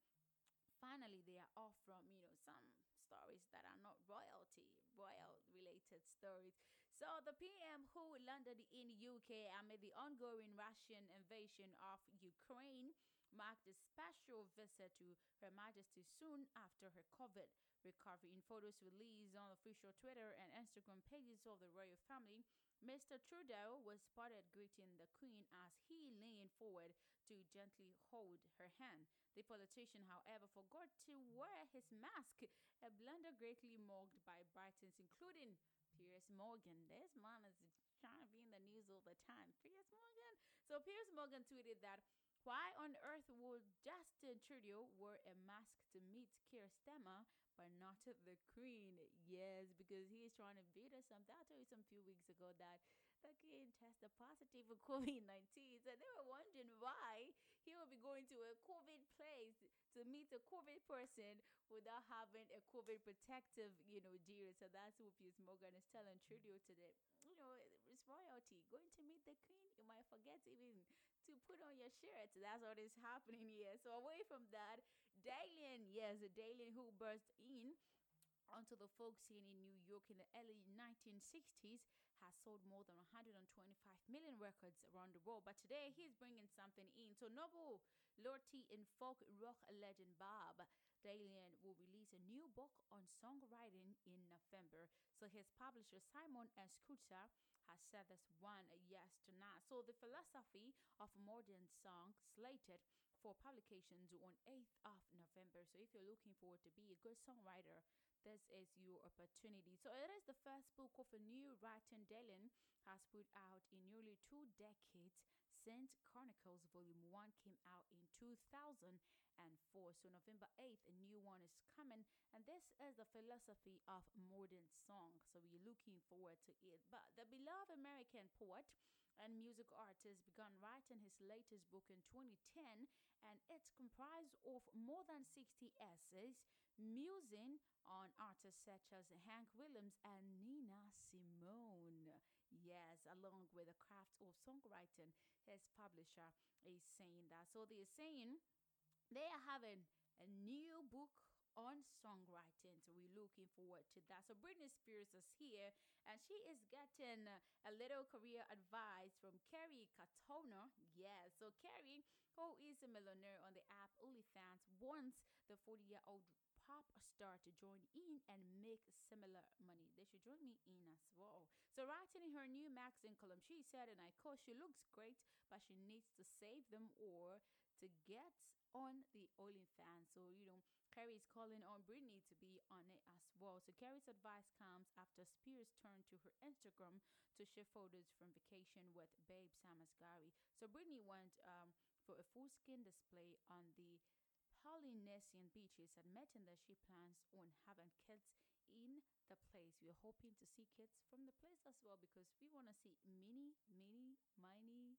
finally they are off from you know some stories that are not royalty royal related stories so the pm who landed in uk amid the ongoing russian invasion of ukraine marked a special visit to her majesty soon after her covid recovery in photos released on official twitter and instagram pages of the royal family Mr. Trudeau was spotted greeting the Queen as he leaned forward to gently hold her hand. The politician, however, forgot to wear his mask, a blunder greatly mocked by Britons, including Piers Morgan. This man is trying to be in the news all the time. Piers Morgan. So Piers Morgan tweeted that why on earth would Justin Trudeau wear a mask to meet Keir Starmer but not the Queen? Yes, because he is trying to beat us something. I told you some few weeks ago that the King tested positive for COVID 19. So they were wondering why he would be going to a COVID place to meet a COVID person without having a COVID protective, you know, deal. So that's what Piers Morgan is telling Trudeau today you know, it's royalty. Going to meet the queen, you might forget even to put on your shirt. That's what is happening here. So away from that, Dylan, yes, Dylan who burst in onto the folk scene in New York in the early 1960s has sold more than 125 million records around the world. But today he's bringing something in. So Nobel laureate in folk rock legend Bob Dylan will release a new book on songwriting in November. So his publisher Simon. Kutsar has said this one yes to not. So the philosophy of modern song slated for publications on 8th of November. So if you're looking forward to be a good songwriter, this is your opportunity. So it is the first book of a new writing Dylan has put out in nearly two decades since Chronicles Volume 1 came out in 2004. So November 8th, a new one is coming. And this is the philosophy of modern song. So we're looking forward to it. But the beloved American poet and music artist began writing his latest book in 2010 and it's comprised of more than 60 essays musing on artists such as Hank Williams and Nina Simone. Yes, along with the craft of songwriting, his publisher is saying that. So they're saying they are having a new book on songwriting. So we're looking forward to that. So Britney Spears is here and she is getting a little career advice from Kerry Katona. Yeah, so Kerry, who is a millionaire on the app OnlyFans, wants the 40 year old pop star to join in and make similar money. They should join me in as well. So, writing in her new magazine column, she said, and I quote, she looks great, but she needs to save them or to get on the OnlyFans. So, you know, Kerry is calling on Britney to be on it as well. So, Kerry's advice comes after Spears turned to her Instagram to share photos from vacation with babe Sam Asghari. So, Britney went um, for a full skin display on the Polynesian beaches, admitting that she plans on having kids in the place. We're hoping to see kids from the place as well because we want to see mini, mini, mini,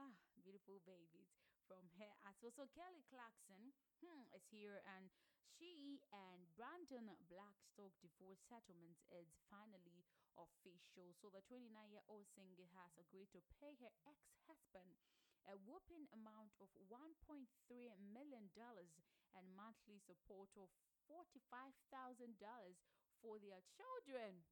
ah, beautiful babies from her as well. So Kelly Clarkson hmm, is here and she and Brandon Blackstock divorce settlement is finally official. So the 29 year old singer has agreed to pay her ex husband a whopping amount of $1.3 million and monthly support of $45,000 for their children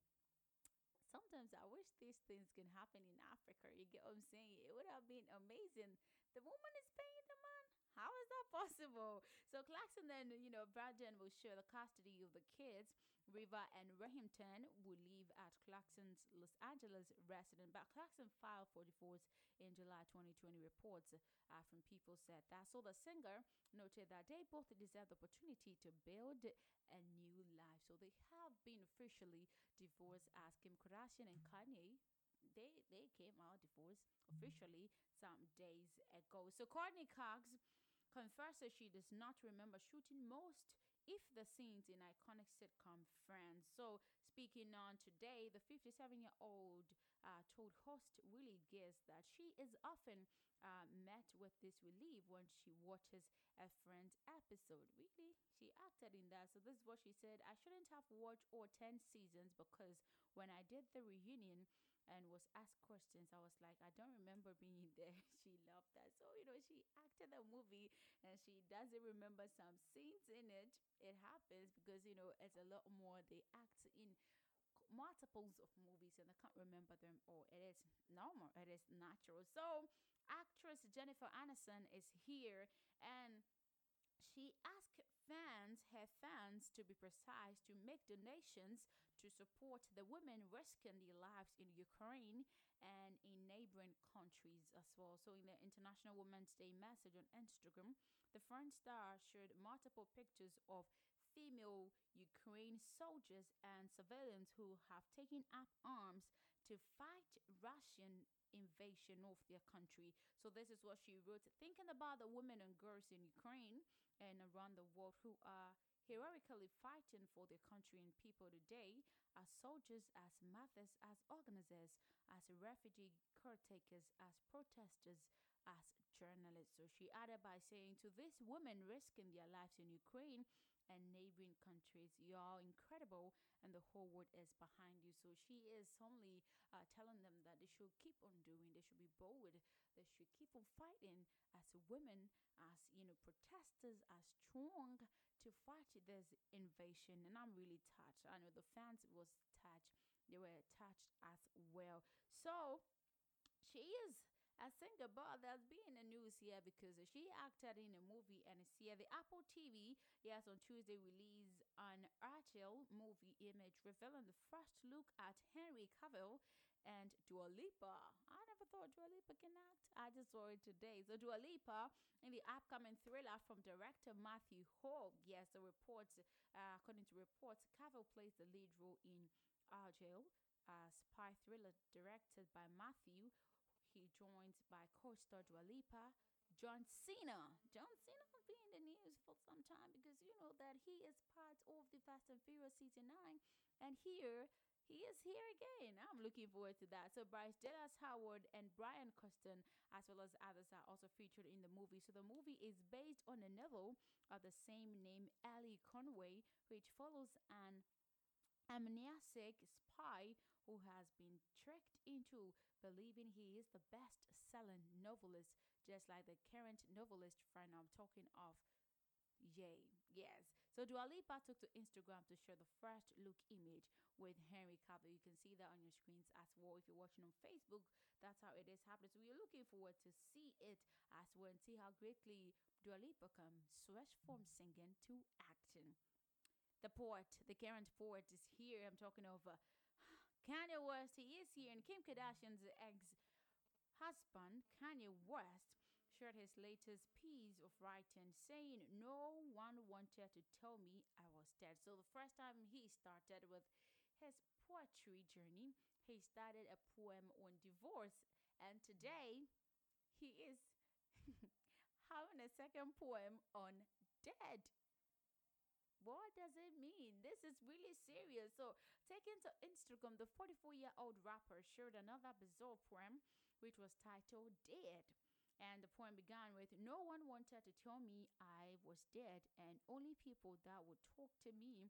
sometimes I wish these things can happen in Africa. You get what I'm saying? It would have been amazing. The woman is paying the man. How is that possible? So Clarkson then, you know, Brandon will share the custody of the kids. River and Remington will live at Clarkson's Los Angeles residence. But Clarkson filed for divorce in July 2020. Reports uh, from people said that. So the singer noted that they both deserve the opportunity to build a new life. So they have been officially divorced as Kim Kardashian and Kanye they they came out divorced officially some days ago. So Courteney Cox confesses she does not remember shooting most if the scenes in iconic sitcom Friends. So speaking on today, the 57-year-old uh, told host Willie Geist that she is often uh, met with this relief when she watches a Friends episode. Really, she acted in that. So this is what she said: "I shouldn't have watched all 10 seasons because when I did the reunion." And was asked questions. I was like, I don't remember being there. she loved that. So, you know, she acted the movie and she doesn't remember some scenes in it. It happens because, you know, it's a lot more. They act in multiples of movies and I can't remember them all. It is normal, it is natural. So, actress Jennifer Aniston is here and she asked fans, her fans to be precise, to make donations to support the women risking their lives in Ukraine and in neighboring countries as well. So, in the International Women's Day message on Instagram, the French star shared multiple pictures of female Ukraine soldiers and civilians who have taken up arms to fight Russian invasion of their country. So this is what she wrote, thinking about the women and girls in Ukraine and around the world who are heroically fighting for their country and people today as soldiers, as mothers, as organizers, as refugee caretakers, as protesters, as journalists. So she added by saying to these women risking their lives in Ukraine and neighboring countries, you are incredible and the whole world is behind you. So she is only uh, telling them that they should keep on doing, they should be bold, they should keep on fighting as women, as you know, protesters, as strong to fight this invasion. And I'm really touched. I know the fans was touched, they were touched as well. So she is a singer, but there's been a news here because she acted in a movie and it's here. The Apple TV, yes, on Tuesday released an Argylle movie image revealing the first look at Henry Cavill and Dua Lipa. I never thought Dua Lipa can act. I just saw it today. So Dua Lipa in the upcoming thriller from director Matthew Hall. Yes, the reports, uh, according to reports, Cavill plays the lead role in Argylle. A spy thriller directed by Matthew he joined by co-star Dua Lipa, John Cena. John Cena will be in the news for some time because you know that he is part of the Fast and Furious season nine, and here he is here again. I'm looking forward to that. So Bryce Dallas Howard and Bryan Cranston, as well as others, are also featured in the movie. So the movie is based on a novel of the same name, Elly Conway, which follows an amnesiac spy who has been tricked into believing he is the best selling novelist, just like the current novelist friend I'm talking of. Yay, yes. So Dua Lipa took to Instagram to share the first look image with Henry Cavill. You can see that on your screens as well. If you're watching on Facebook, that's how it is happening. So we're looking forward to see it as well and see how greatly Dua Lipa can switch from singing to acting. The poet, the current poet, is here. I'm talking of uh, Kanye West. He is here, and Kim Kardashian's ex husband, Kanye West, his latest piece of writing saying, No one wanted to tell me I was dead. So, the first time he started with his poetry journey, he started a poem on divorce, and today he is having a second poem on dead. What does it mean? This is really serious. So, taken to Instagram, the 44 year old rapper shared another bizarre poem which was titled Dead. And the poem began with No one wanted to tell me I was dead, and only people that would talk to me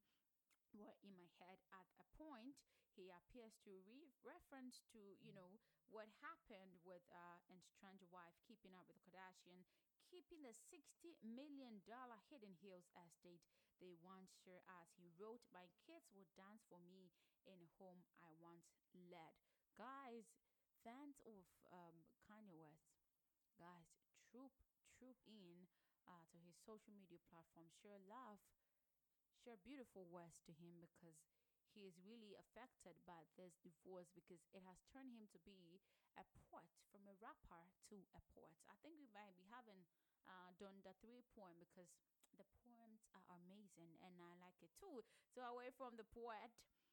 were in my head. At a point he appears to re- reference to you know what happened with uh and strange wife keeping up with kardashian keeping the 60 million dollar hidden hills estate they once shared as he wrote my kids would dance for me in home i once led. Guys fans of um guys troop troop in uh, to his social media platform share love share beautiful words to him because he is really affected by this divorce because it has turned him to be a poet from a rapper to a poet. I think we might be having uh, done the three poem because the poems are amazing and I like it too. So away from the poet.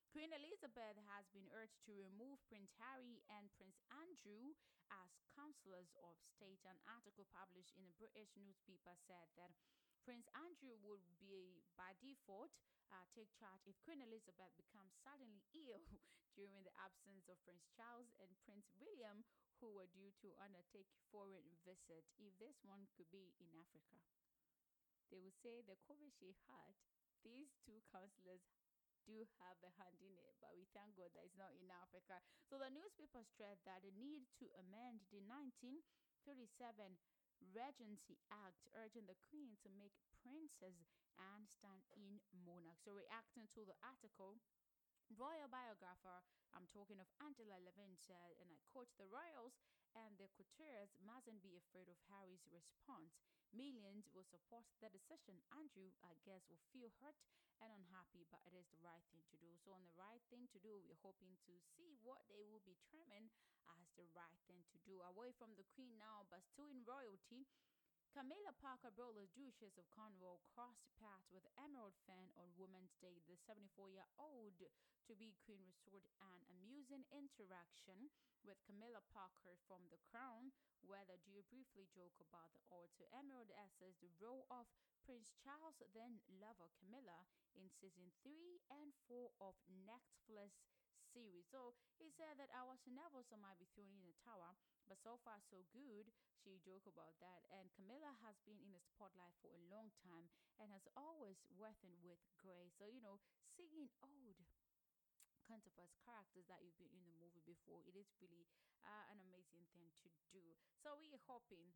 Queen Elizabeth has been urged to remove Prince Harry and Prince Andrew as counselors of state. An article published in a British newspaper said that Prince Andrew would be, by default, uh, take charge if Queen Elizabeth becomes suddenly ill during the absence of Prince Charles and Prince William, who were due to undertake foreign visit. If this one could be in Africa, they would say the COVID she had, these two counselors do have a hand in it, but we thank God that it's not in Africa. So the newspaper stressed that the need to amend the 1937 Regency Act, urging the Queen to make Princess Anne stand in monarch. So, reacting to the article, royal biographer, I'm talking of Angela Levin said, and I quote, the royals and the courtiers mustn't be afraid of Harry's response. Millions will support the decision. Andrew, I guess, will feel hurt and unhappy, but it is the right thing to do. So, on the right thing to do, we're hoping to see what they will determine as the right thing to do. Away from the Queen now, but still in royalty. Camilla Parker Bowles, Duchess of Cornwall, crossed paths with Emerald Fenn on Women's Day. The 74 year old to be Queen restored an amusing interaction with Camilla Parker from The Crown, where the duo briefly joke about the odd to Emerald access the role of Prince Charles' then lover Camilla in season 3 and 4 of Netflix series. So he said that I was nervous I might be thrown in the tower, but so far so good. She joked about that. And Camilla has been in the spotlight for a long time and has always worked with grace. So, you know, singing old us characters that you've been in the movie before. It is really uh, an amazing thing to do. So we're hoping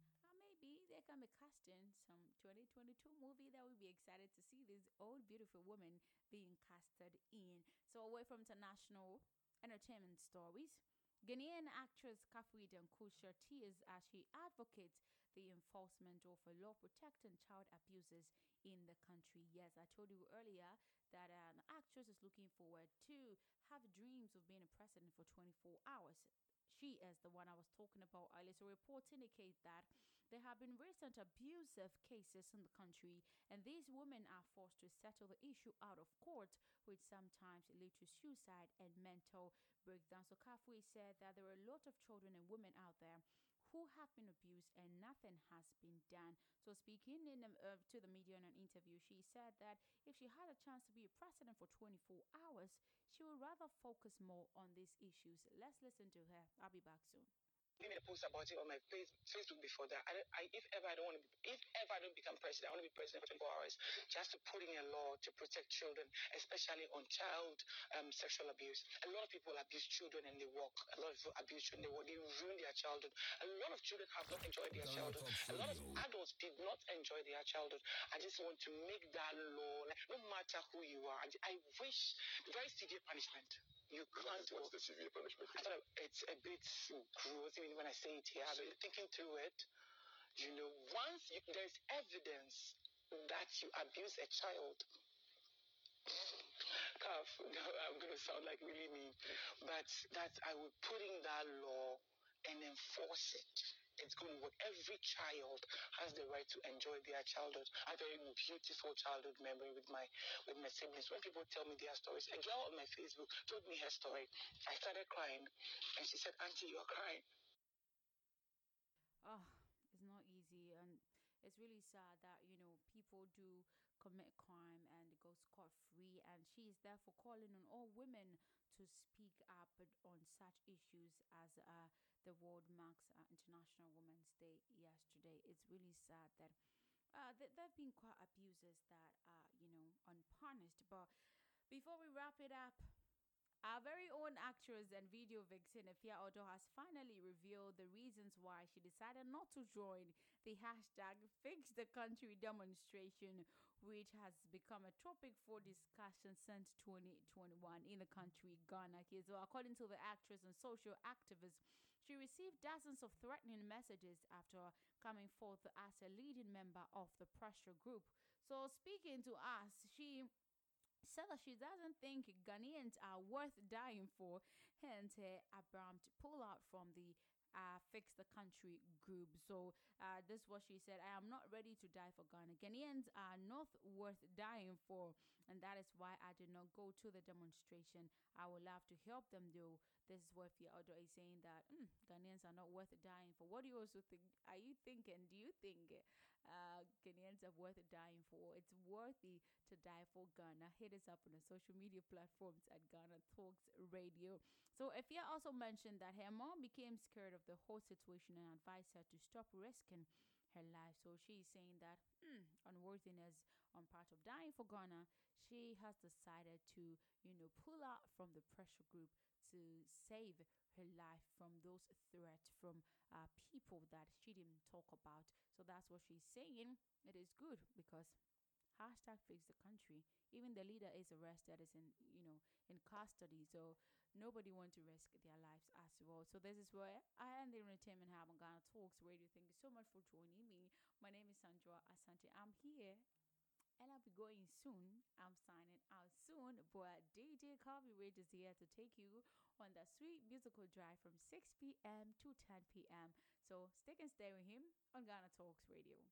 maybe they can be casting some 2022 movie that we'll be excited to see this old beautiful woman being casted in. So away from international entertainment stories. Ghanaian actress Kafui shared tears as she advocates the enforcement of a law protecting child abusers in the country. Yes, I told you earlier that an actress is looking forward to have dreams of being a president for 24 hours she is the one I was talking about earlier. So reports indicate that there have been recent abusive cases in the country, and these women are forced to settle the issue out of court, which sometimes lead to suicide and mental breakdown. So Kafui said that there are a lot of children and women out there who have been abused and nothing has been done. So, speaking in, uh, to the media in an interview, she said that if she had a chance to be a president for 24 hours, she would rather focus more on these issues. Let's listen to her. I'll be back soon made a post about it on my face, Facebook before that. I, I, if ever I don't want to, be, if ever I don't become president, I want to be president for 24 hours, just to put in a law to protect children, especially on child um, sexual abuse. A lot of people abuse children and they walk. A lot of people abuse children, they walk, they ruin their childhood. A lot of children have not enjoyed their childhood. A lot of adults did not enjoy their childhood. I just want to make that law, like, no matter who you are. I, I wish very severe punishment you can't watch the severe punishment. I thought it's a bit gross. even when I say it here, I've been thinking through it. You know, once you, there's evidence that you abuse a child, I'm going to sound like really mean, but that I would put in that law and enforce it. It's going to work. Every child has the right to enjoy their childhood. I have a beautiful childhood memory with my with my siblings. When people tell me their stories, a girl on my Facebook told me her story. I started crying, and she said, "Auntie, you're crying." Oh, it's not easy, and it's really sad that you know people do commit crime and go scot free. And she is therefore calling on all women to speak up on such issues as uh, the world marks uh, International Women's Day yesterday. It's really sad that. Uh, th- there have been quite abuses that are, you know, unpunished. But before we wrap it up, our very own actress and video vixen Efia Odo has finally revealed the reasons why she decided not to join the hashtag Fix the Country demonstration, which has become a topic for mm. discussion since 2021 in the mm. country Ghana. So, according to the actress and social activist, she received dozens of threatening messages after coming forth as a leading member of the pressure group. So, speaking to us, she said that she doesn't think Ghanaians are worth dying for, hence her abrupt pull out from the uh, Fix the Country group. So, uh, this is what she said I am not ready to die for Ghana. Ghanaians are not worth dying for, and that is why I did not go to the demonstration. I would love to help them, though. This is what Efia Odo is saying that mm, Ghanaians are not worth dying for. What do you also think? Are you thinking? Do you think uh, Ghanaians are worth dying for? It's worthy to die for Ghana. Hit us up on the social media platforms at Ghana Talks Radio. So, Efia also mentioned that her mom became scared of the whole situation and advised her to stop risking her life. So she's saying that mm, unworthiness on part of dying for Ghana, she has decided to, you know, pull out from the pressure group to save her life from those threats from uh, people that she didn't talk about. So that's what she's saying. It is good because hashtag fix the country. Even the leader is arrested, is in you know in custody. So nobody want to risk their lives as well. So this is where I am the entertainment hub on Ghana Talks Radio. Thank you so much for joining me. My name is Sandra Asante. I'm here and I'll be going soon. I'm signing out soon, but DJ Rage is here to take you on the sweet musical drive from 6 p.m. to 10 p.m. So stick and stay with him on Ghana Talks Radio.